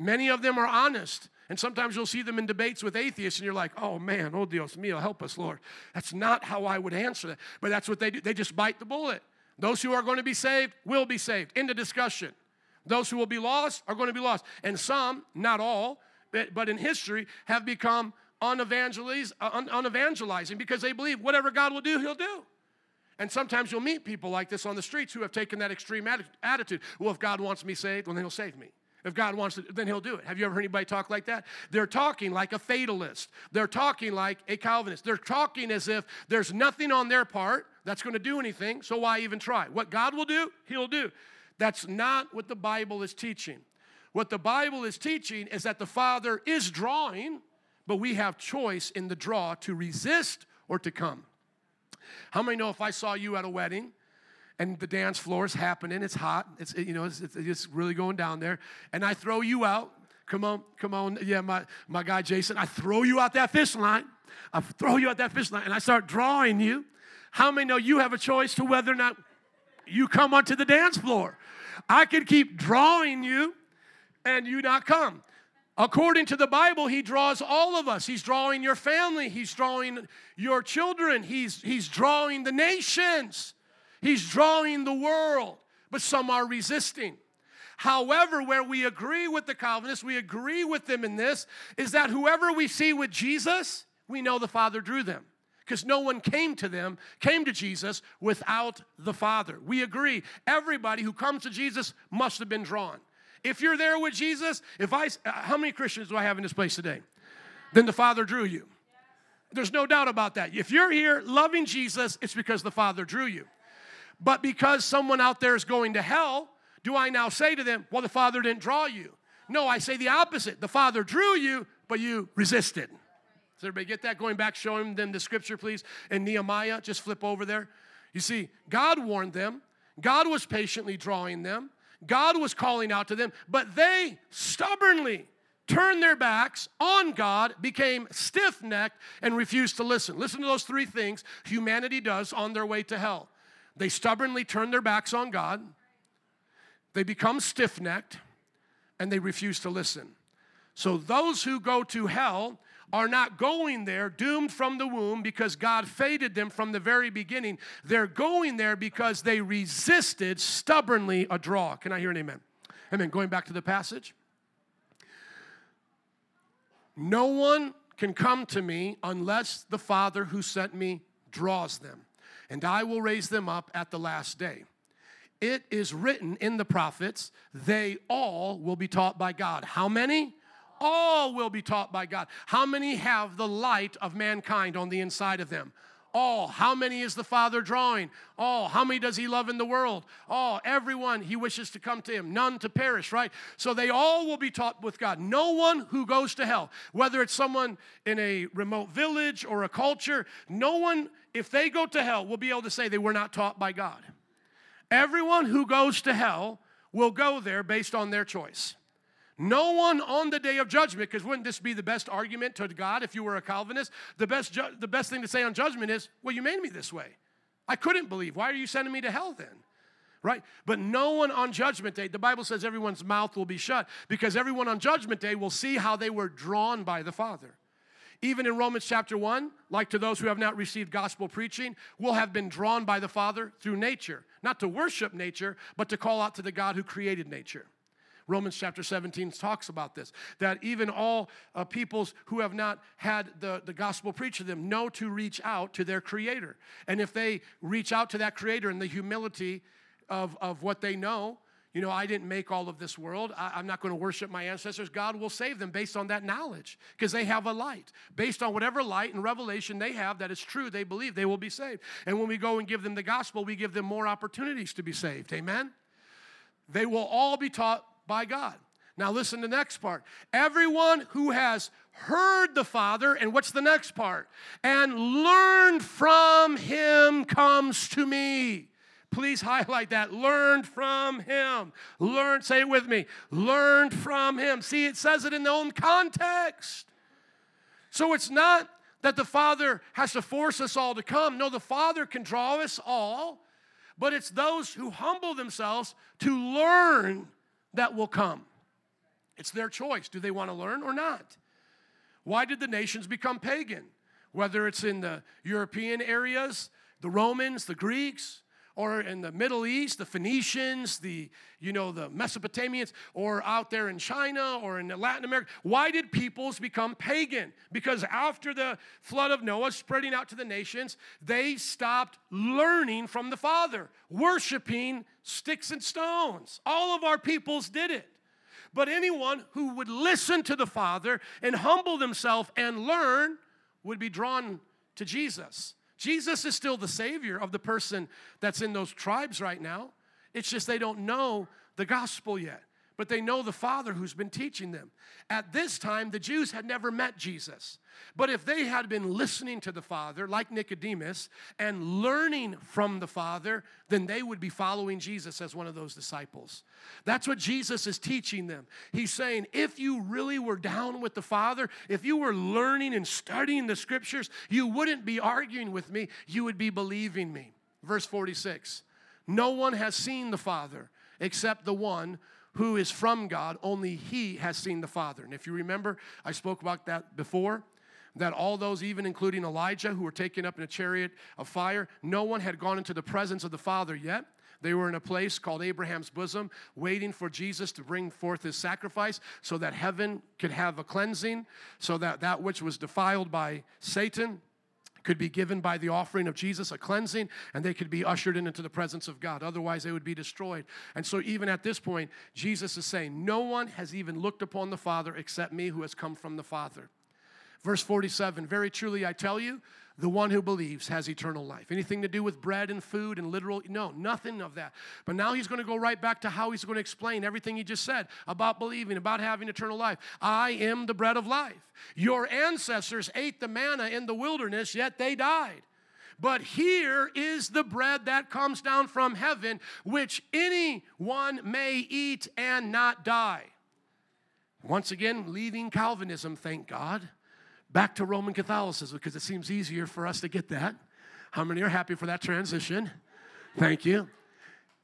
Many of them are honest And sometimes you'll see them in debates with atheists, and you're like, oh man, oh Dios mío, help us, Lord. That's not how I would answer that. But that's what they do. They just bite the bullet. Those who are going to be saved will be saved. Into discussion. Those who will be lost are going to be lost. And some, not all, but in history, have become uh, unevangelizing because they believe whatever God will do, He'll do. And sometimes you'll meet people like this on the streets who have taken that extreme attitude. Well, if God wants me saved, well, then He'll save me. If God wants to, then He'll do it. Have you ever heard anybody talk like that? They're talking like a fatalist. They're talking like a Calvinist. They're talking as if there's nothing on their part that's going to do anything, so why even try? What God will do, He'll do. That's not what the Bible is teaching. What the Bible is teaching is that the Father is drawing, but we have choice in the draw to resist or to come. How many know if I saw you at a wedding and the dance floor is happening, it's hot, it's you know it's, it's really going down there, and I throw you out. Come on, come on, yeah, my my guy Jason. I throw you out that fish line. I throw you out that fish line, and I start drawing you. How many know you have a choice to whether or not you come onto the dance floor? I could keep drawing you and you not come. According to the Bible, he draws all of us. He's drawing your family, he's drawing your children, he's, he's drawing the nations, he's drawing the world, but some are resisting. However, where we agree with the Calvinists, we agree with them in this, is that whoever we see with Jesus, we know the Father drew them. Because no one came to them, came to Jesus without the Father. We agree. Everybody who comes to Jesus must have been drawn. If you're there with Jesus, if I, how many Christians do I have in this place today? Then the Father drew you. There's no doubt about that. If you're here loving Jesus, it's because the Father drew you. But because someone out there is going to hell, do I now say to them, well, the Father didn't draw you? No, I say the opposite. The Father drew you, but you resisted. Does everybody get that? Going back, showing them the scripture, please. In Nehemiah, just flip over there. You see, God warned them, God was patiently drawing them. God was calling out to them, but they stubbornly turned their backs on God, became stiff necked, and refused to listen. Listen to those three things humanity does on their way to hell. They stubbornly turn their backs on God, they become stiff necked, and they refuse to listen. So, those who go to hell are not going there doomed from the womb because God fated them from the very beginning. They're going there because they resisted stubbornly a draw. Can I hear an amen? Amen. Going back to the passage. No one can come to me unless the Father who sent me draws them, and I will raise them up at the last day. It is written in the prophets, they all will be taught by God. How many? all will be taught by God. How many have the light of mankind on the inside of them? All. How many is the Father drawing? All. How many does He love in the world? All. Everyone He wishes to come to Him. None to perish, right? So they all will be taught with God. No one who goes to hell, whether it's someone in a remote village or a culture, no one, if they go to hell, we'll be able to say they were not taught by God. Everyone who goes to hell will go there based on their choice. No one on the day of judgment, because wouldn't this be the best argument to God if you were a Calvinist? The best, ju- the best thing to say on judgment is, Well, you made me this way. I couldn't believe. Why are you sending me to hell then? Right? But no one on judgment day, the Bible says everyone's mouth will be shut because everyone on judgment day will see how they were drawn by the Father. Even in Romans chapter 1, like to those who have not received gospel preaching, will have been drawn by the Father through nature, not to worship nature, but to call out to the God who created nature. Romans chapter 17 talks about this that even all uh, peoples who have not had the, the gospel preached to them know to reach out to their creator. And if they reach out to that creator in the humility of, of what they know, you know, I didn't make all of this world. I, am not going to worship my ancestors. God will save them based on that knowledge because they have a light. Based on whatever light and revelation they have that is true, they believe they will be saved. And when we go and give them the gospel, we give them more opportunities to be saved. Amen? They will all be taught by God. Now, listen to the next part. Everyone who has heard the Father, and what's the next part? And learned from him comes to me. Please highlight that. Learned from him. Learn, say it with me. Learned from him. See, it says it in the own context. So it's not that the Father has to force us all to come. No, the Father can draw us all, but it's those who humble themselves to learn that will come. It's their choice. Do they want to learn or not? Why did the nations become pagan? Whether it's in the European areas, the Romans, the Greeks, or in the Middle East, the Phoenicians, the you know the Mesopotamians, or out there in China or in Latin America. Why did peoples become pagan? Because after the flood of Noah spreading out to the nations, they stopped learning from the Father, worshiping sticks and stones. All of our peoples did it. But anyone who would listen to the Father and humble themselves and learn would be drawn to Jesus. Jesus is still the Savior of the person that's in those tribes right now. It's just they don't know the gospel yet, but they know the Father who's been teaching them. At this time, the Jews had never met Jesus. But if they had been listening to the Father, like Nicodemus, and learning from the Father, then they would be following Jesus as one of those disciples. That's what Jesus is teaching them. He's saying, if you really were down with the Father, if you were learning and studying the scriptures, you wouldn't be arguing with me, you would be believing me. Verse 46 No one has seen the Father except the one who is from God, only he has seen the Father. And if you remember, I spoke about that before that all those, even including Elijah, who were taken up in a chariot of fire, no one had gone into the presence of the Father yet. They were in a place called Abraham's bosom, waiting for Jesus to bring forth his sacrifice so that heaven could have a cleansing, so that that which was defiled by Satan could be given by the offering of Jesus a cleansing and they could be ushered in into the presence of God. Otherwise, they would be destroyed. And so, even at this point, Jesus is saying, No one has even looked upon the Father except me who has come from the Father. Verse 47 Very truly, I tell you, the one who believes has eternal life. Anything to do with bread and food and literal? No, nothing of that. But now he's going to go right back to how he's going to explain everything he just said about believing, about having eternal life. I am the bread of life. Your ancestors ate the manna in the wilderness, yet they died. But here is the bread that comes down from heaven, which anyone may eat and not die. Once again, leaving Calvinism, thank God back to Roman Catholicism because it seems easier for us to get that. How many are happy for that transition? Thank you.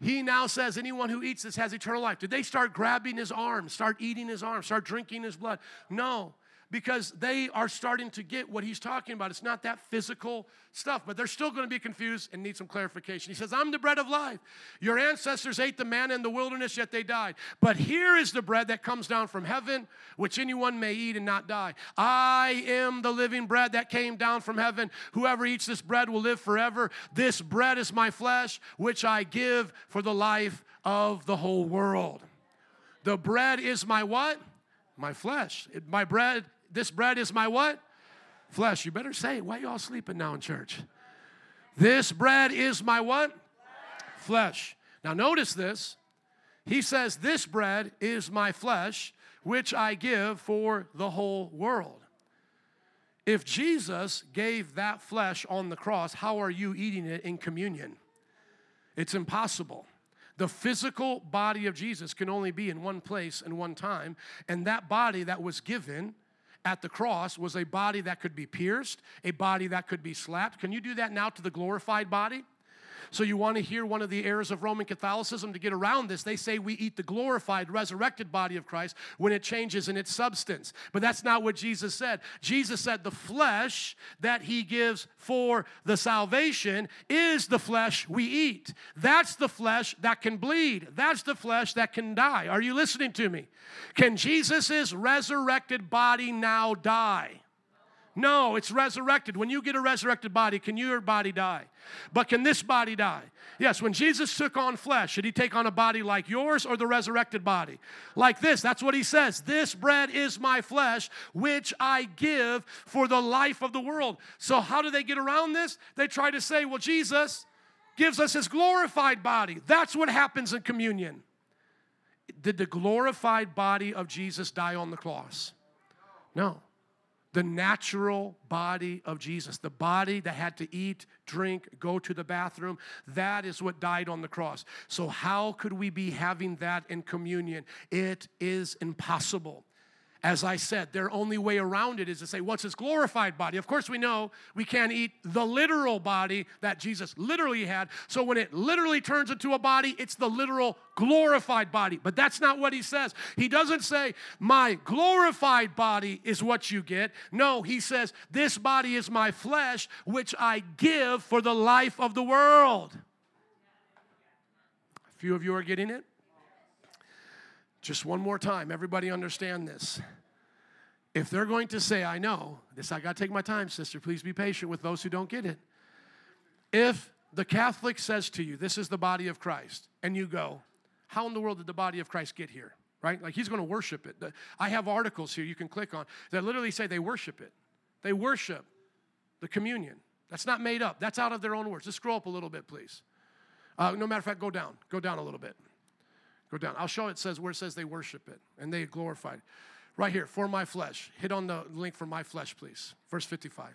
He now says, Anyone who eats this has eternal life. Did they start grabbing his arm, start eating his arm, start drinking his blood? No because they are starting to get what he's talking about. It's not that physical stuff, but they're still going to be confused and need some clarification. He says, I'm the bread of life. Your ancestors ate the manna in the wilderness, yet they died. But here is the bread that comes down from heaven, which anyone may eat and not die. I am the living bread that came down from heaven. Whoever eats this bread will live forever. This bread is my flesh, which I give for the life of the whole world. The bread is my what? My flesh. My bread this bread is my what? Flesh. You better say it. Why y'all sleeping now in church? This bread is my what? Flesh. Now notice this. He says, This bread is my flesh, which I give for the whole world. If Jesus gave that flesh on the cross, how are you eating it in communion? It's impossible. The physical body of Jesus can only be in one place and one time, and that body that was given at the cross was a body that could be pierced, a body that could be slapped. Can you do that now to the glorified body? So, you want to hear one of the errors of Roman Catholicism to get around this? They say we eat the glorified, resurrected body of Christ when it changes in its substance. But that's not what Jesus said. Jesus said the flesh that he gives for the salvation is the flesh we eat. That's the flesh that can bleed. That's the flesh that can die. Are you listening to me? Can Jesus' resurrected body now die? No, it's resurrected. When you get a resurrected body, can your body die? But can this body die? Yes, when Jesus took on flesh, should he take on a body like yours or the resurrected body? Like this, that's what he says. This bread is my flesh, which I give for the life of the world. So, how do they get around this? They try to say, well, Jesus gives us his glorified body. That's what happens in communion. Did the glorified body of Jesus die on the cross? No the natural body of Jesus, the body that had to eat, drink, go to the bathroom, that is what died on the cross. So, how could we be having that in communion? It is impossible. As I said, their only way around it is to say, What's his glorified body? Of course, we know we can't eat the literal body that Jesus literally had. So when it literally turns into a body, it's the literal glorified body. But that's not what he says. He doesn't say, My glorified body is what you get. No, he says, This body is my flesh, which I give for the life of the world. A few of you are getting it? Just one more time, everybody understand this. If they're going to say, I know, this I got to take my time, sister, please be patient with those who don't get it. If the Catholic says to you, This is the body of Christ, and you go, How in the world did the body of Christ get here? Right? Like he's going to worship it. I have articles here you can click on that literally say they worship it. They worship the communion. That's not made up, that's out of their own words. Just scroll up a little bit, please. Uh, no matter of fact, go down. Go down a little bit. Go down. I'll show it says where it says they worship it and they glorified. Right here, for my flesh. Hit on the link for my flesh, please. Verse 55.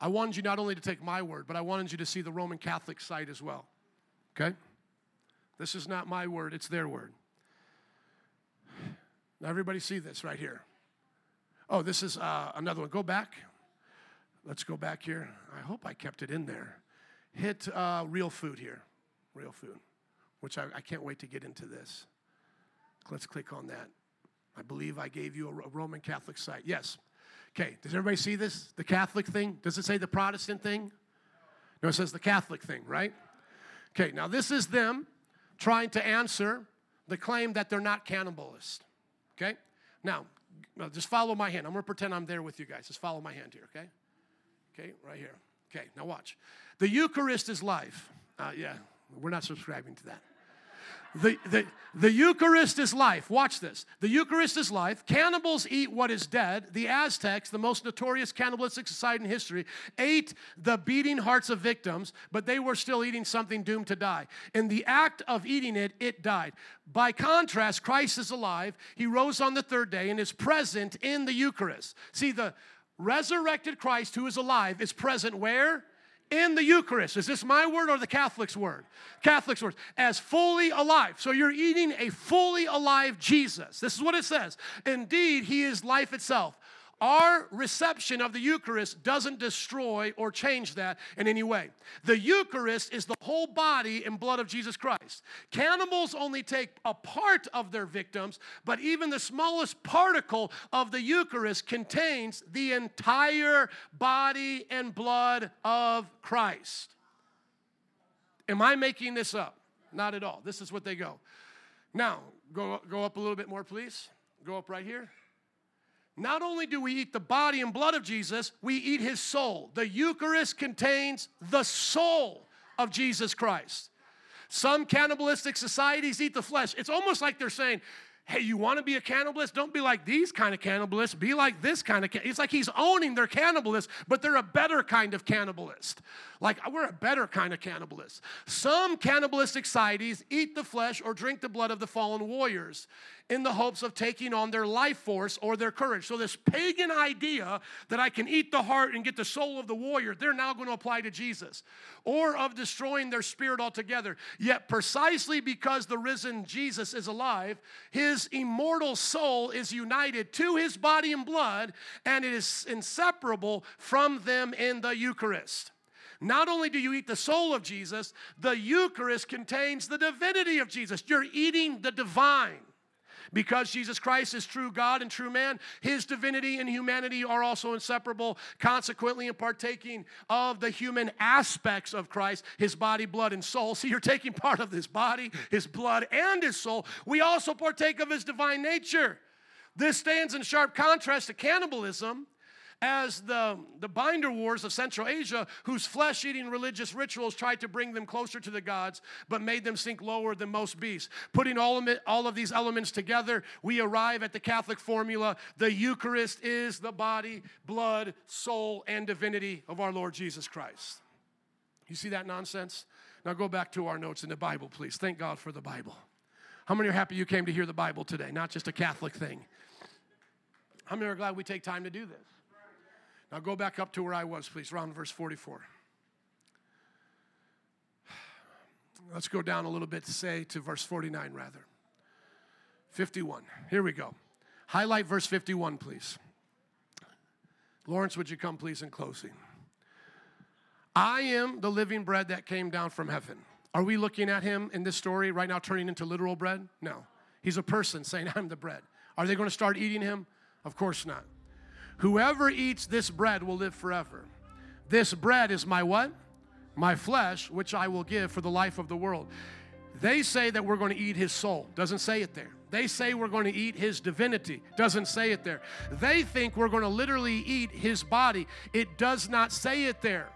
I wanted you not only to take my word, but I wanted you to see the Roman Catholic site as well. Okay? This is not my word, it's their word. Now, everybody see this right here. Oh, this is uh, another one. Go back. Let's go back here. I hope I kept it in there. Hit uh, real food here. Real food which I, I, can't wait to get into this. Let's click on that. I believe I gave you a Roman Catholic site. Yes. Okay, does everybody see this? The Catholic thing? Does it say the Protestant thing? No, it says the Catholic thing, right? Okay, now this is them trying to answer the claim that they're not cannibalists. Okay? Now, just follow my hand. I'm going to pretend I'm there with you guys. Just follow my hand here, okay? Okay, right here. Okay, now watch. The Eucharist is life. Uh, yeah, we're not subscribing to that. The, the, the Eucharist is life. Watch this. The Eucharist is life. Cannibals eat what is dead. The Aztecs, the most notorious cannibalistic society in history, ate the beating hearts of victims, but they were still eating something doomed to die. In the act of eating it, it died. By contrast, Christ is alive. He rose on the third day and is present in the Eucharist. See, the resurrected Christ who is alive is present where? In the Eucharist. Is this my word or the Catholic's word? Catholic's word. As fully alive. So you're eating a fully alive Jesus. This is what it says. Indeed, he is life itself. Our reception of the Eucharist doesn't destroy or change that in any way. The Eucharist is the whole body and blood of Jesus Christ. Cannibals only take a part of their victims, but even the smallest particle of the Eucharist contains the entire body and blood of Christ. Am I making this up? Not at all. This is what they go. Now, go, go up a little bit more, please. Go up right here. Not only do we eat the body and blood of Jesus, we eat his soul. The Eucharist contains the soul of Jesus Christ. Some cannibalistic societies eat the flesh. It's almost like they're saying, hey, you want to be a cannibalist? Don't be like these kind of cannibalists. Be like this kind of. It's like he's owning their cannibalists, but they're a better kind of cannibalist. Like we're a better kind of cannibalist. Some cannibalistic societies eat the flesh or drink the blood of the fallen warriors in the hopes of taking on their life force or their courage. So, this pagan idea that I can eat the heart and get the soul of the warrior, they're now going to apply to Jesus, or of destroying their spirit altogether. Yet, precisely because the risen Jesus is alive, his immortal soul is united to his body and blood, and it is inseparable from them in the Eucharist. Not only do you eat the soul of Jesus, the Eucharist contains the divinity of Jesus. You're eating the divine. Because Jesus Christ is true God and true man, his divinity and humanity are also inseparable. Consequently, in partaking of the human aspects of Christ, his body, blood, and soul. See, you're taking part of his body, his blood, and his soul. We also partake of his divine nature. This stands in sharp contrast to cannibalism as the, the binder wars of Central Asia, whose flesh eating religious rituals tried to bring them closer to the gods, but made them sink lower than most beasts. Putting all of, it, all of these elements together, we arrive at the Catholic formula the Eucharist is the body, blood, soul, and divinity of our Lord Jesus Christ. You see that nonsense? Now go back to our notes in the Bible, please. Thank God for the Bible. How many are happy you came to hear the Bible today, not just a Catholic thing? How many are glad we take time to do this? Now go back up to where I was, please, around verse 44. Let's go down a little bit say to verse 49, rather. 51. Here we go. Highlight verse 51, please. Lawrence, would you come, please, in closing? I am the living bread that came down from heaven. Are we looking at him in this story right now turning into literal bread? No. He's a person saying, I'm the bread. Are they going to start eating him? Of course not. Whoever eats this bread will live forever. This bread is my what? My flesh, which I will give for the life of the world. They say that we're going to eat his soul. Doesn't say it there. They say we're going to eat his divinity. Doesn't say it there. They think we're going to literally eat his body. It does not say it there.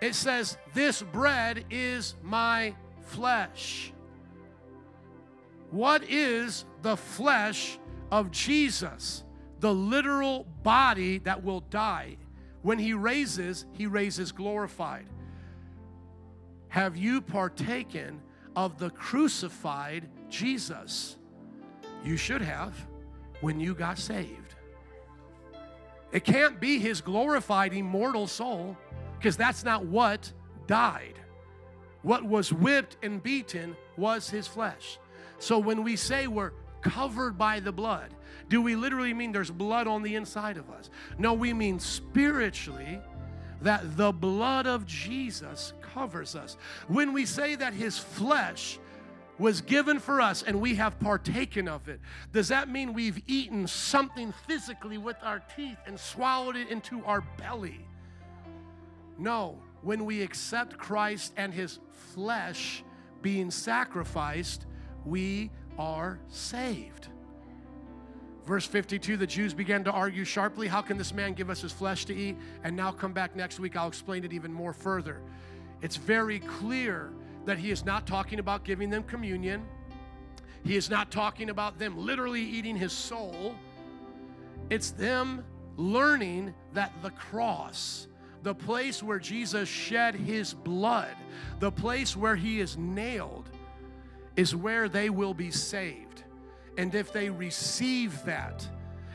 It says, This bread is my flesh. What is the flesh of Jesus? The literal body that will die. When he raises, he raises glorified. Have you partaken of the crucified Jesus? You should have when you got saved. It can't be his glorified immortal soul because that's not what died. What was whipped and beaten was his flesh. So when we say we're covered by the blood, do we literally mean there's blood on the inside of us? No, we mean spiritually that the blood of Jesus covers us. When we say that his flesh was given for us and we have partaken of it, does that mean we've eaten something physically with our teeth and swallowed it into our belly? No, when we accept Christ and his flesh being sacrificed, we are saved. Verse 52 the Jews began to argue sharply, How can this man give us his flesh to eat? And now come back next week, I'll explain it even more further. It's very clear that he is not talking about giving them communion, he is not talking about them literally eating his soul. It's them learning that the cross, the place where Jesus shed his blood, the place where he is nailed, is where they will be saved. And if they receive that,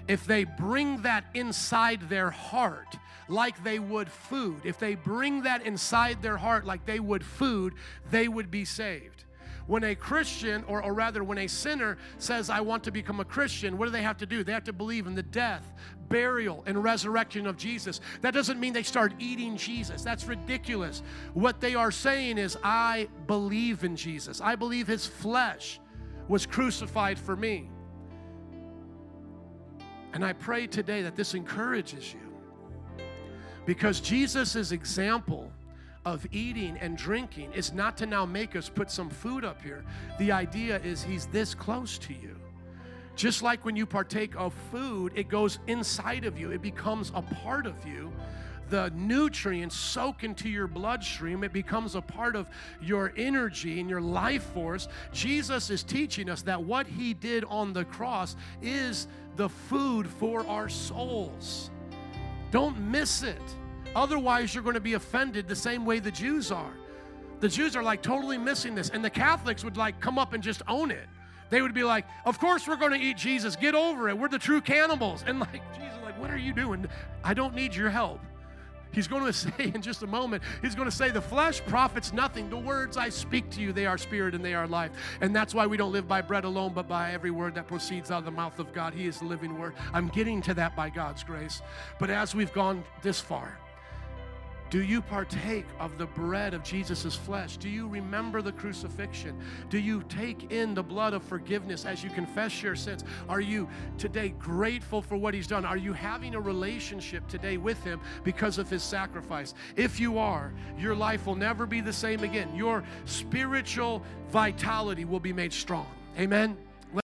if they bring that inside their heart like they would food, if they bring that inside their heart like they would food, they would be saved. When a Christian, or, or rather, when a sinner says, I want to become a Christian, what do they have to do? They have to believe in the death, burial, and resurrection of Jesus. That doesn't mean they start eating Jesus. That's ridiculous. What they are saying is, I believe in Jesus. I believe his flesh was crucified for me. And I pray today that this encourages you. Because Jesus' example of eating and drinking is not to now make us put some food up here. The idea is he's this close to you. Just like when you partake of food, it goes inside of you, it becomes a part of you. The nutrients soak into your bloodstream. It becomes a part of your energy and your life force. Jesus is teaching us that what he did on the cross is the food for our souls. Don't miss it. Otherwise, you're going to be offended the same way the Jews are. The Jews are like totally missing this, and the Catholics would like come up and just own it. They would be like, Of course, we're going to eat Jesus. Get over it. We're the true cannibals. And like, Jesus, like, what are you doing? I don't need your help. He's going to say in just a moment, he's going to say, The flesh profits nothing. The words I speak to you, they are spirit and they are life. And that's why we don't live by bread alone, but by every word that proceeds out of the mouth of God. He is the living word. I'm getting to that by God's grace. But as we've gone this far, do you partake of the bread of Jesus' flesh? Do you remember the crucifixion? Do you take in the blood of forgiveness as you confess your sins? Are you today grateful for what He's done? Are you having a relationship today with Him because of His sacrifice? If you are, your life will never be the same again. Your spiritual vitality will be made strong. Amen.